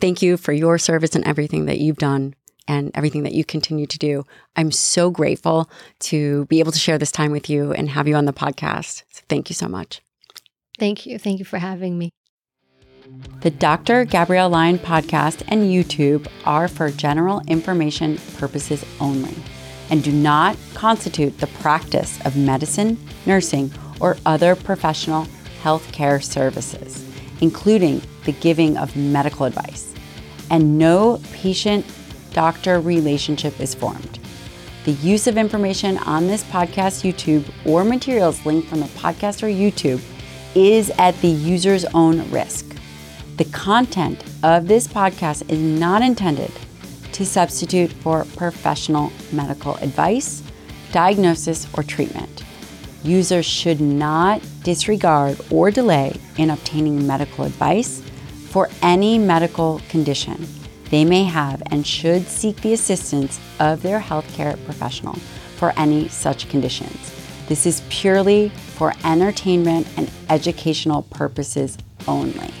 thank you for your service and everything that you've done and everything that you continue to do. I'm so grateful to be able to share this time with you and have you on the podcast. So thank you so much. Thank you. Thank you for having me. The Dr. Gabrielle Lyon podcast and YouTube are for general information purposes only and do not constitute the practice of medicine, nursing, or other professional healthcare services, including the giving of medical advice. And no patient doctor relationship is formed. The use of information on this podcast, YouTube, or materials linked from the podcast or YouTube is at the user's own risk. The content of this podcast is not intended to substitute for professional medical advice, diagnosis, or treatment. Users should not disregard or delay in obtaining medical advice for any medical condition they may have and should seek the assistance of their healthcare professional for any such conditions. This is purely for entertainment and educational purposes only.